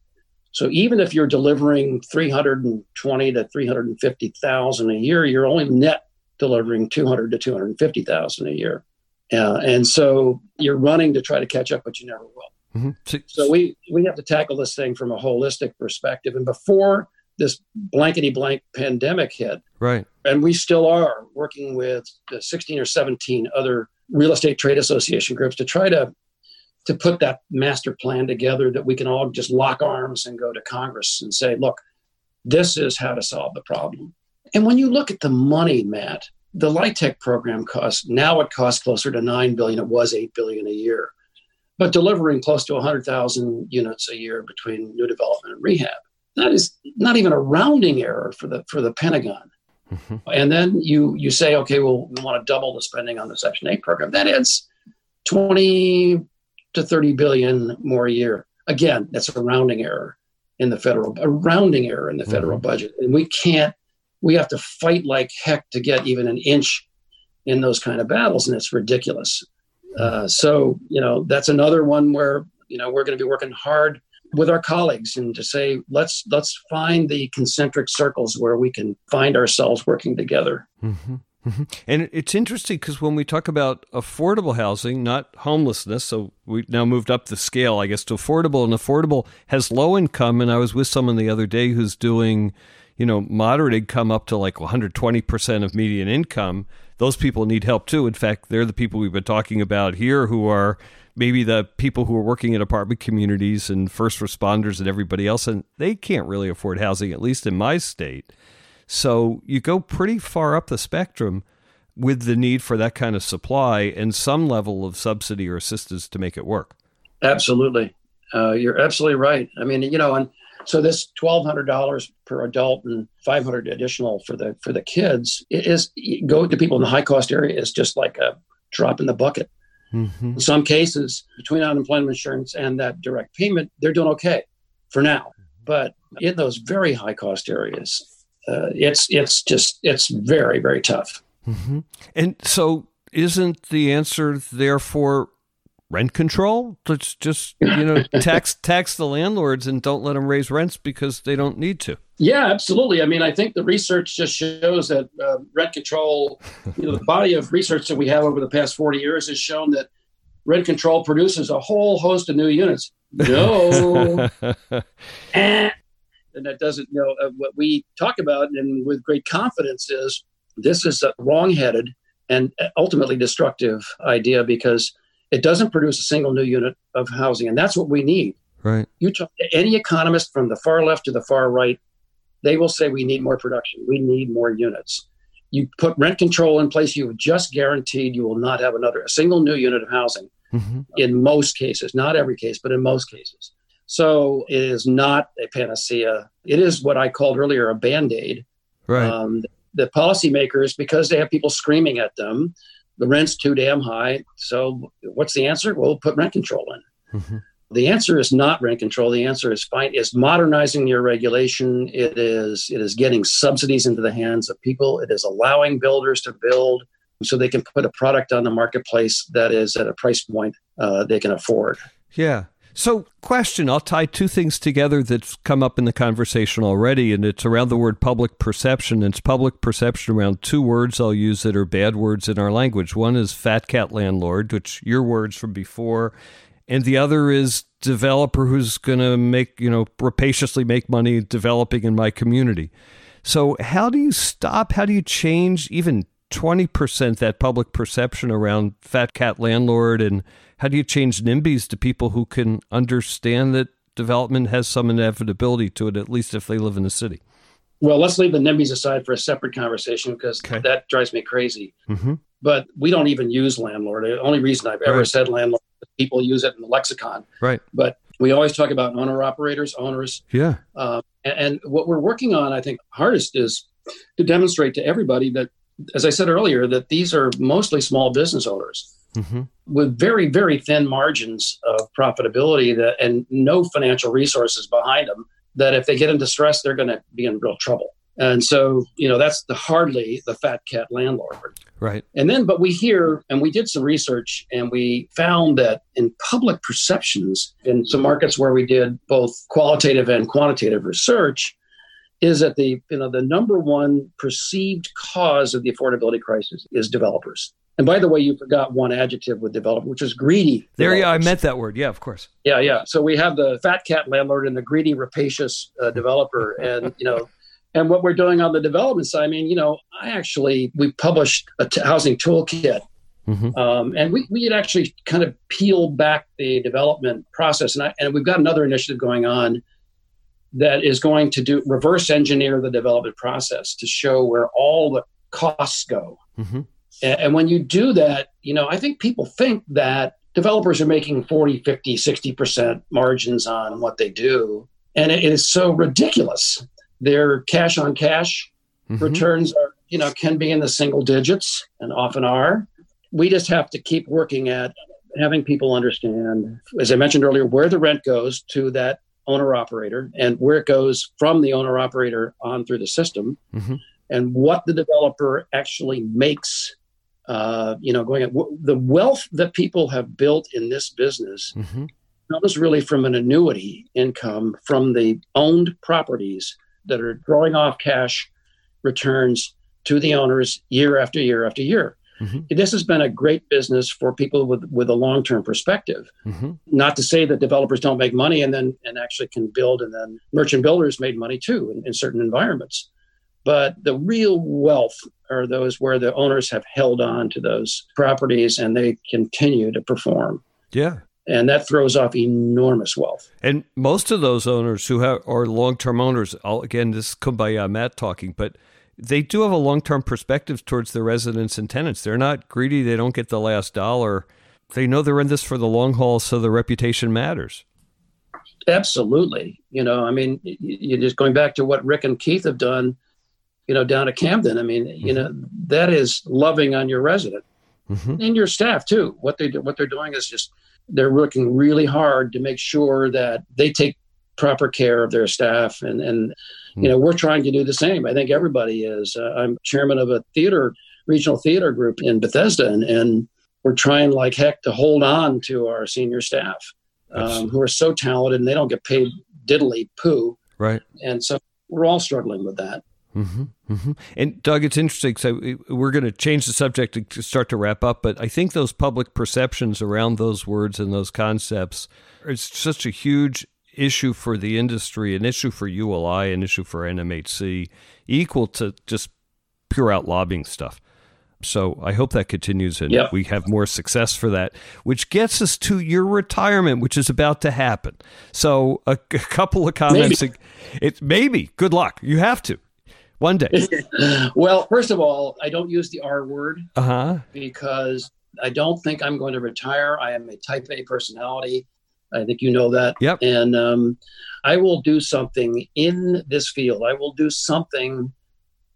So even if you're delivering 320 to 350,000 a year, you're only net delivering 200 to 250,000 a year. Uh, and so you're running to try to catch up, but you never will. Mm-hmm. So, so we we have to tackle this thing from a holistic perspective. And before this blankety blank pandemic hit. Right. And we still are working with 16 or 17 other real estate trade association groups to try to to put that master plan together that we can all just lock arms and go to Congress and say, look, this is how to solve the problem. And when you look at the money, Matt, the LIHTC program costs now it costs closer to nine billion. It was eight billion a year, but delivering close to 100,000 units a year between new development and rehab. That is not even a rounding error for the for the Pentagon. Mm-hmm. And then you you say, okay, well, we want to double the spending on the Section 8 program. That adds 20 to 30 billion more a year. Again, that's a rounding error in the federal a rounding error in the federal mm-hmm. budget. And we can't we have to fight like heck to get even an inch in those kind of battles, and it's ridiculous. Uh, so you know that's another one where you know we're going to be working hard with our colleagues and to say let's let's find the concentric circles where we can find ourselves working together. Mm-hmm. Mm-hmm. And it's interesting because when we talk about affordable housing, not homelessness, so we now moved up the scale, I guess, to affordable, and affordable has low income. And I was with someone the other day who's doing, you know, moderate income up to like 120% of median income. Those people need help too. In fact, they're the people we've been talking about here who are maybe the people who are working in apartment communities and first responders and everybody else, and they can't really afford housing, at least in my state. So you go pretty far up the spectrum with the need for that kind of supply and some level of subsidy or assistance to make it work. Absolutely. Uh, you're absolutely right. I mean, you know, and so this twelve hundred dollars per adult and five hundred additional for the for the kids is go to people in the high cost area is just like a drop in the bucket. Mm-hmm. In some cases, between unemployment insurance and that direct payment, they're doing okay for now. But in those very high cost areas, uh, it's it's just it's very very tough. Mm-hmm. And so, isn't the answer therefore rent control? Let's just you know tax tax the landlords and don't let them raise rents because they don't need to. Yeah, absolutely. I mean, I think the research just shows that uh, rent control. You know, the body of research that we have over the past forty years has shown that rent control produces a whole host of new units. No. eh, and that doesn't you know uh, what we talk about and with great confidence is this is a wrong-headed and ultimately destructive idea because it doesn't produce a single new unit of housing and that's what we need right you talk to any economist from the far left to the far right they will say we need more production we need more units you put rent control in place you have just guaranteed you will not have another a single new unit of housing mm-hmm. in most cases not every case but in most cases so it is not a panacea. It is what I called earlier a band aid. Right. Um, the policymakers, because they have people screaming at them, the rent's too damn high. So what's the answer? Well, put rent control in. Mm-hmm. The answer is not rent control. The answer is fine. Is modernizing your regulation. It is it is getting subsidies into the hands of people. It is allowing builders to build so they can put a product on the marketplace that is at a price point uh, they can afford. Yeah, so, question I'll tie two things together that's come up in the conversation already, and it's around the word public perception. It's public perception around two words I'll use that are bad words in our language. One is fat cat landlord, which your words from before, and the other is developer who's going to make, you know, rapaciously make money developing in my community. So, how do you stop? How do you change even 20% that public perception around fat cat landlord and how do you change NIMBYs to people who can understand that development has some inevitability to it, at least if they live in the city? Well, let's leave the NIMBYs aside for a separate conversation because okay. that drives me crazy. Mm-hmm. But we don't even use landlord. The only reason I've ever right. said landlord, people use it in the lexicon. Right. But we always talk about owner operators, owners. Yeah. Um, and, and what we're working on, I think, hardest is to demonstrate to everybody that, as I said earlier, that these are mostly small business owners mm-hmm. with very, very thin margins of profitability that, and no financial resources behind them, that if they get into stress, they're going to be in real trouble. And so, you know, that's the hardly the fat cat landlord. Right. And then, but we hear, and we did some research, and we found that in public perceptions in some markets where we did both qualitative and quantitative research, is that the you know the number one perceived cause of the affordability crisis is developers And by the way, you forgot one adjective with development, which is greedy. There, yeah, I meant that word. Yeah, of course. Yeah, yeah. So we have the fat cat landlord and the greedy, rapacious uh, developer, and you know, and what we're doing on the development side. I mean, you know, I actually we published a t- housing toolkit, mm-hmm. um, and we we had actually kind of peeled back the development process, and I, and we've got another initiative going on that is going to do reverse engineer the development process to show where all the costs go. Mm-hmm. And, when you do that, you know, I think people think that developers are making 40, 50, 60% margins on what they do. And it is so ridiculous. Their cash on cash mm-hmm. returns are, you know, can be in the single digits and often are. We just have to keep working at having people understand, as I mentioned earlier, where the rent goes to that owner operator and where it goes from the owner operator on through the system mm-hmm. and what the developer actually makes uh, you know, going at the wealth that people have built in this business mm-hmm. comes really from an annuity income from the owned properties that are throwing off cash returns to the owners year after year after year. Mm-hmm. This has been a great business for people with, with a long term perspective. Mm-hmm. Not to say that developers don't make money and then and actually can build, and then merchant builders made money too in, in certain environments. But the real wealth are those where the owners have held on to those properties and they continue to perform. Yeah. And that throws off enormous wealth. And most of those owners who have, are long term owners, I'll, again, this is Kumbaya Matt talking, but they do have a long term perspective towards their residents and tenants. They're not greedy, they don't get the last dollar. They know they're in this for the long haul, so the reputation matters. Absolutely. You know, I mean, you're just going back to what Ric and Keith have done you know, down at Camden. I mean, mm-hmm. you know, that is loving on your resident mm-hmm. and your staff too. What they do, what they're doing is just they're working really hard to make sure that they take proper care of their staff and and mm-hmm. you know we're trying to do the same i think everybody is uh, i'm chairman of a theater regional theater group in bethesda and, and we're trying like heck to hold on to our senior staff um, who are so talented and they don't get paid diddly poo right and so we're all struggling with that Mm-hmm, mm-hmm. And Doug, it's interesting. So we're going to change the subject to start to wrap up, but I think those public perceptions around those words and those concepts is such a huge issue for the industry, an issue for ULI, an issue for NMHC, equal to just pure out lobbying stuff. So I hope that continues and yep. we have more success for that, which gets us to your retirement, which is about to happen. So a, a couple of comments. Maybe. It maybe good luck. You have to. One day. well, first of all, I don't use the R word uh-huh. because I don't think I'm going to retire. I am a type A personality. I think you know that. Yep. And um, I will do something in this field. I will do something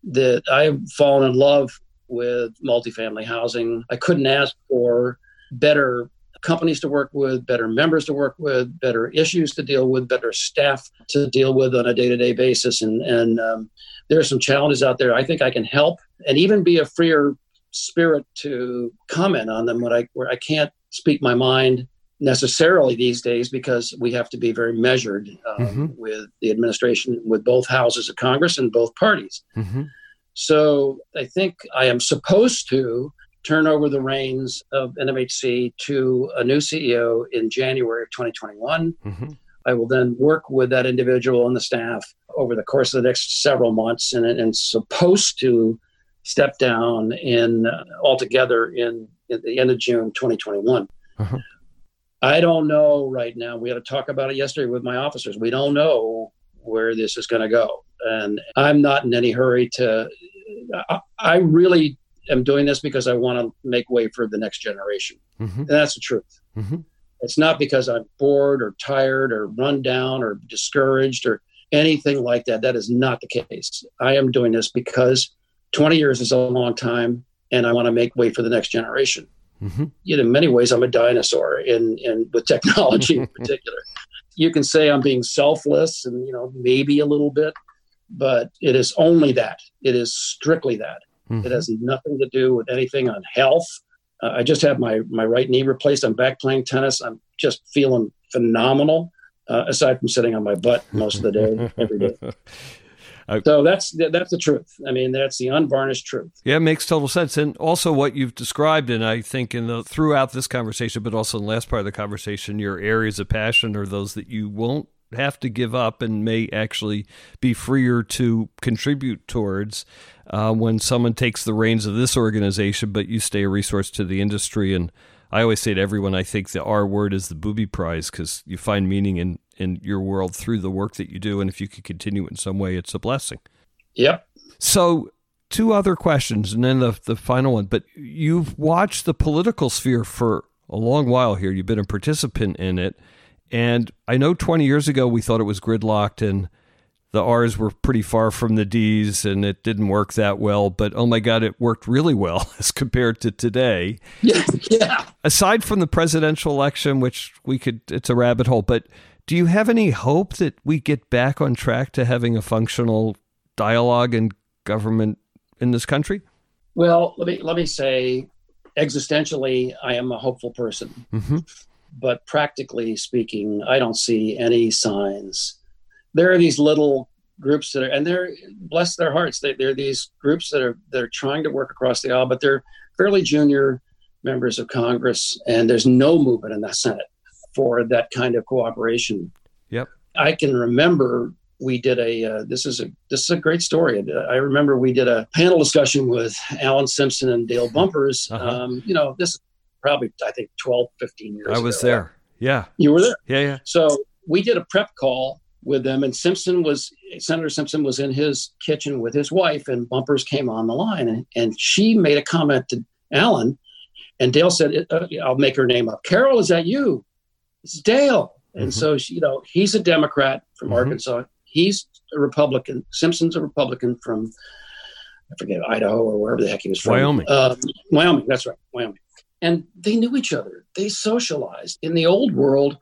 that I've fallen in love with multifamily housing. I couldn't ask for better companies to work with, better members to work with, better issues to deal with, better staff to deal with on a day to day basis. And, and um, there are some challenges out there. I think I can help and even be a freer spirit to comment on them when I, where I can't speak my mind necessarily these days because we have to be very measured um, mm-hmm. with the administration, with both houses of Congress and both parties. Mm-hmm. So I think I am supposed to turn over the reins of NMHC to a new CEO in January of 2021. Mm-hmm. I will then work with that individual and the staff over the course of the next several months and, and supposed to step down in uh, altogether in at the end of June 2021. Uh-huh. I don't know right now. We had to talk about it yesterday with my officers. We don't know where this is going to go. And I'm not in any hurry to. I, I really am doing this because I want to make way for the next generation. Mm-hmm. And that's the truth. Mm-hmm. It's not because I'm bored or tired or run down or discouraged or anything like that. That is not the case. I am doing this because 20 years is a long time and I want to make way for the next generation. Mm-hmm. You know, in many ways, I'm a dinosaur in, in with technology in particular. You can say I'm being selfless and, you know, maybe a little bit, but it is only that. It is strictly that. Mm-hmm. It has nothing to do with anything on health. Uh, I just had my my right knee replaced. I'm back playing tennis. I'm just feeling phenomenal. Uh, aside from sitting on my butt most of the day, every day. I, so that's that's the truth. I mean, that's the unvarnished truth. Yeah, it makes total sense. And also what you've described, and I think in the throughout this conversation, but also in the last part of the conversation, your areas of passion are those that you won't have to give up and may actually be freer to contribute towards uh, when someone takes the reins of this organization, but you stay a resource to the industry. And I always say to everyone, I think the R word is the booby prize because you find meaning in, in your world through the work that you do. And if you could continue it in some way, it's a blessing. Yep. So, two other questions and then the, the final one. But you've watched the political sphere for a long while here, you've been a participant in it. And I know 20 years ago we thought it was gridlocked and the R's were pretty far from the D's and it didn't work that well. But oh my God, it worked really well as compared to today. Yeah. yeah. Aside from the presidential election, which we could, it's a rabbit hole, but do you have any hope that we get back on track to having a functional dialogue and government in this country? Well, let me let me say, existentially, I am a hopeful person. Mm-hmm but practically speaking, I don't see any signs. There are these little groups that are, and they're bless their hearts. They, they're these groups that are that are trying to work across the aisle, but they're fairly junior members of Congress, and there's no movement in the Senate for that kind of cooperation. Yep. I can remember we did a uh, this is a this is a great story. I remember we did a panel discussion with Alan Simpson and Dale Bumpers. Uh-huh. Um, you know, this probably I think 12, 15 years. I was ago. there. Yeah, you were there. Yeah, yeah. So we did a prep call with them, and Simpson was Senator Simpson was in his kitchen with his wife, and Bumpers came on the line, and, and she made a comment to Alan, and Dale said, uh, "I'll make her name up. Carol, is that you? It's Dale." And mm-hmm. so she, you know, he's a Democrat from mm-hmm. Arkansas. He's a Republican. Simpson's a Republican from I forget Idaho or wherever the heck he was from. Wyoming. Uh, Wyoming. That's right, Wyoming and they knew each other. They socialized. In the old world,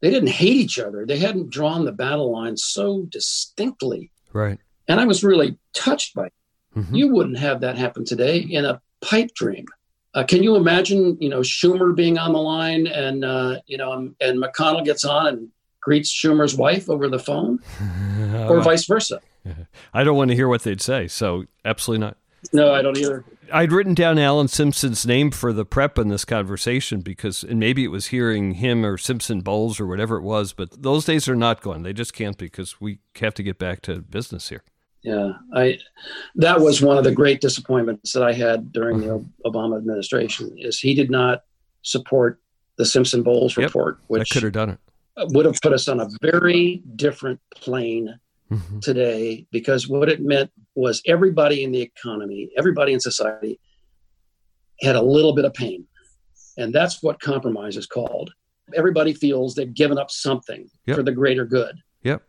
they didn't hate each other. They hadn't drawn the battle line so distinctly. Right. And I was really touched by it. Mm-hmm. You wouldn't have that happen today in a pipe dream. Uh, can you imagine, you know, Schumer being on the line and, uh, you know, and, and McConnell gets on and greets Schumer's wife over the phone or vice versa? I don't want to hear what they'd say. So absolutely not. No, I don't either. I'd written down Alan Simpson's name for the prep in this conversation because, and maybe it was hearing him or Simpson Bowles or whatever it was, but those days are not gone. They just can't because we have to get back to business here. Yeah, I that was one of the great disappointments that I had during the mm-hmm. Obama administration is he did not support the Simpson Bowles yep, report, which could have done it. Would have put us on a very different plane mm-hmm. today because what it meant was everybody in the economy, everybody in society had a little bit of pain. And that's what compromise is called. Everybody feels they've given up something yep. for the greater good. Yep.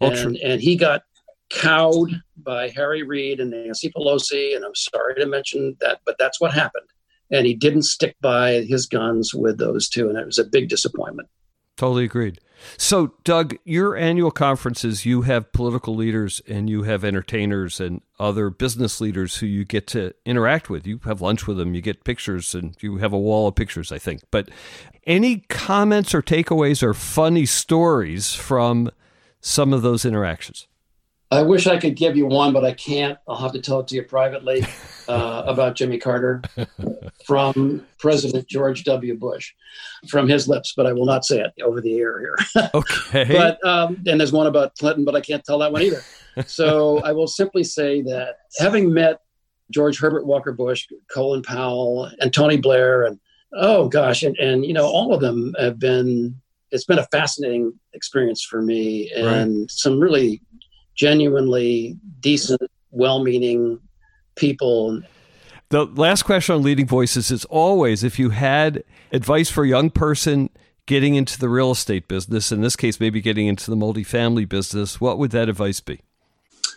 and, and he got cowed by Harry Reid and Nancy Pelosi. And I'm sorry to mention that, but that's what happened. And he didn't stick by his guns with those two. And it was a big disappointment. Totally agreed. So, Doug, your annual conferences, you have political leaders and you have entertainers and other business leaders who you get to interact with. You have lunch with them, you get pictures, and you have a wall of pictures, I think. But any comments or takeaways or funny stories from some of those interactions? I wish I could give you one, but I can't. I'll have to tell it to you privately uh, about Jimmy Carter from President George W. Bush, from his lips, but I will not say it over the air here. okay. But um, and there's one about Clinton, but I can't tell that one either. so I will simply say that having met George Herbert Walker Bush, Colin Powell, and Tony Blair, and oh gosh, and, and you know all of them have been. It's been a fascinating experience for me, and right. some really genuinely decent, well-meaning people. The last question on leading voices is always if you had advice for a young person getting into the real estate business, in this case, maybe getting into the multifamily business, what would that advice be?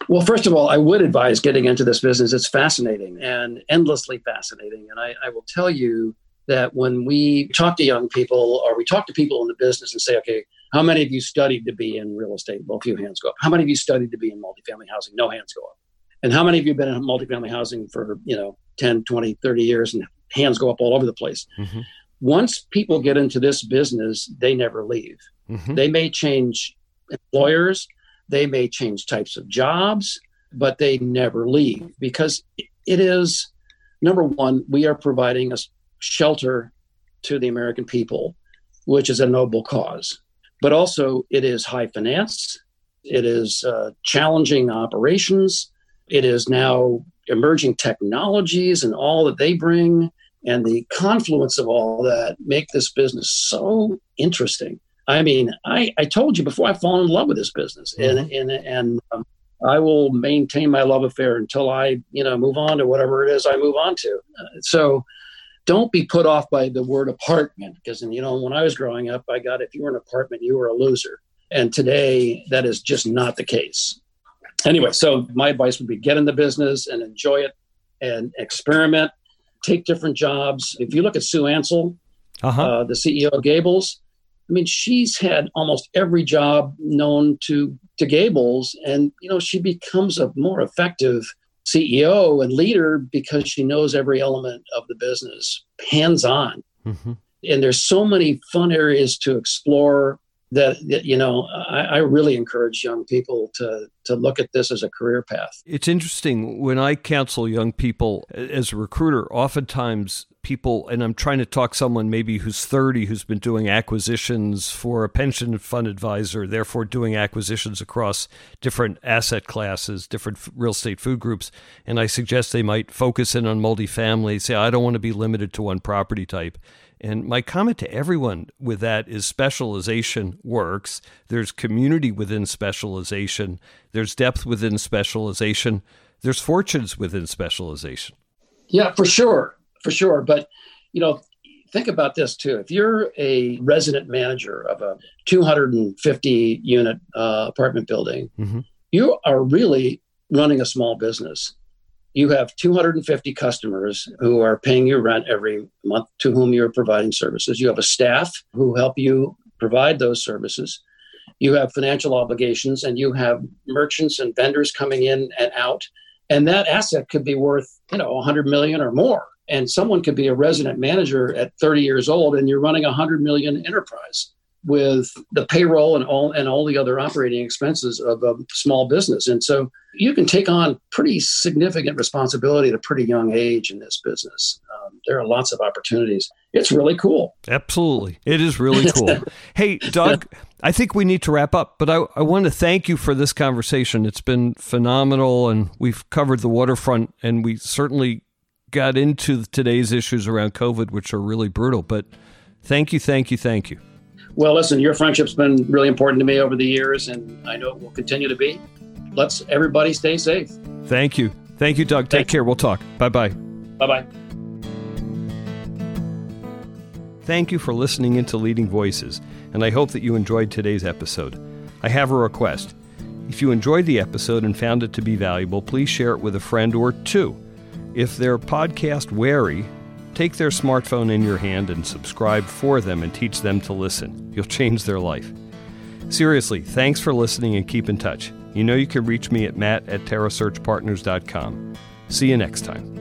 Well, first of all, I would advise getting into this business. It's fascinating and endlessly fascinating. And I, I will tell you that when we talk to young people or we talk to people in the business and say, okay, how many of you studied to be in real estate? Well, a few hands go up. How many of you studied to be in multifamily housing? No hands go up. And how many of you have been in multifamily housing for, you know, 10, 20, 30 years and hands go up all over the place? Mm-hmm. Once people get into this business, they never leave. Mm-hmm. They may change employers, They may change types of jobs, but they never leave because it is number one, we are providing a shelter to the American people, which is a noble cause. But also, it is high finance, it is uh, challenging operations, it is now emerging technologies and all that they bring. And the confluence of all that make this business so interesting. I mean, I, I told you before I fall in love with this business, mm-hmm. and and and um, I will maintain my love affair until I you know move on to whatever it is I move on to. Uh, so don't be put off by the word apartment because you know when I was growing up, I got if you were an apartment, you were a loser, and today that is just not the case. Anyway, so my advice would be get in the business and enjoy it and experiment, take different jobs. If you look at Sue Ansel, uh-huh. uh, the CEO of Gables, I mean, she's had almost every job known to to Gables, and you know, she becomes a more effective CEO and leader because she knows every element of the business, hands on. Mm-hmm. And there's so many fun areas to explore that, that you know I, I, really encourage young people to to look at this as a career path. It's interesting when I counsel young people as a recruiter. Oftentimes, people, and I'm trying to talk someone maybe who's 30 who's been doing acquisitions for a pension fund advisor, therefore doing acquisitions across different asset classes, different real estate food groups, and I suggest they might focus in on multifamily. Say, I don't want to be limited to one property type and my comment to everyone with that is specialization works. There's community within specialization, there's depth within specialization, there's fortunes within specialization. Yeah, for sure. For sure. But, you know, think about this too. If you're a resident manager of a 250 unit uh, apartment building, mm-hmm. you are really running a small business you have 250 customers who are paying your rent every month to whom you're providing services. You have a staff who help you provide those services. You have financial obligations and you have merchants and vendors coming in and out. And that asset could be worth, you know, 100 million or more. And someone could be a resident manager at 30 years old and you're running a 100 million enterprise with the payroll and all and all the other operating expenses of a small business. And so you can take on pretty significant responsibility at a pretty young age in this business. Um, there are lots of opportunities. It's really cool. Absolutely. It is really cool. hey, Doug, I think we need to wrap up, but I, I want to thank you for this conversation. It's been phenomenal, and we've covered the waterfront, and we certainly got into today's issues around COVID, which are really brutal. But thank you, thank you, thank you. Well, listen, your friendship's been really important to me over the years, and I know it will continue to be. Let's everybody stay safe. Thank you. Thank you, Doug. Take Thanks. care. We'll talk. Bye bye. Bye bye. Thank you for listening into Leading Voices, and I hope that you enjoyed today's episode. I have a request. If you enjoyed the episode and found it to be valuable, please share it with a friend or two. If they're podcast wary, Take their smartphone in your hand and subscribe for them and teach them to listen. You'll change their life. Seriously, thanks for listening and keep in touch. You know you can reach me at matt at terrasearchpartners.com. See you next time.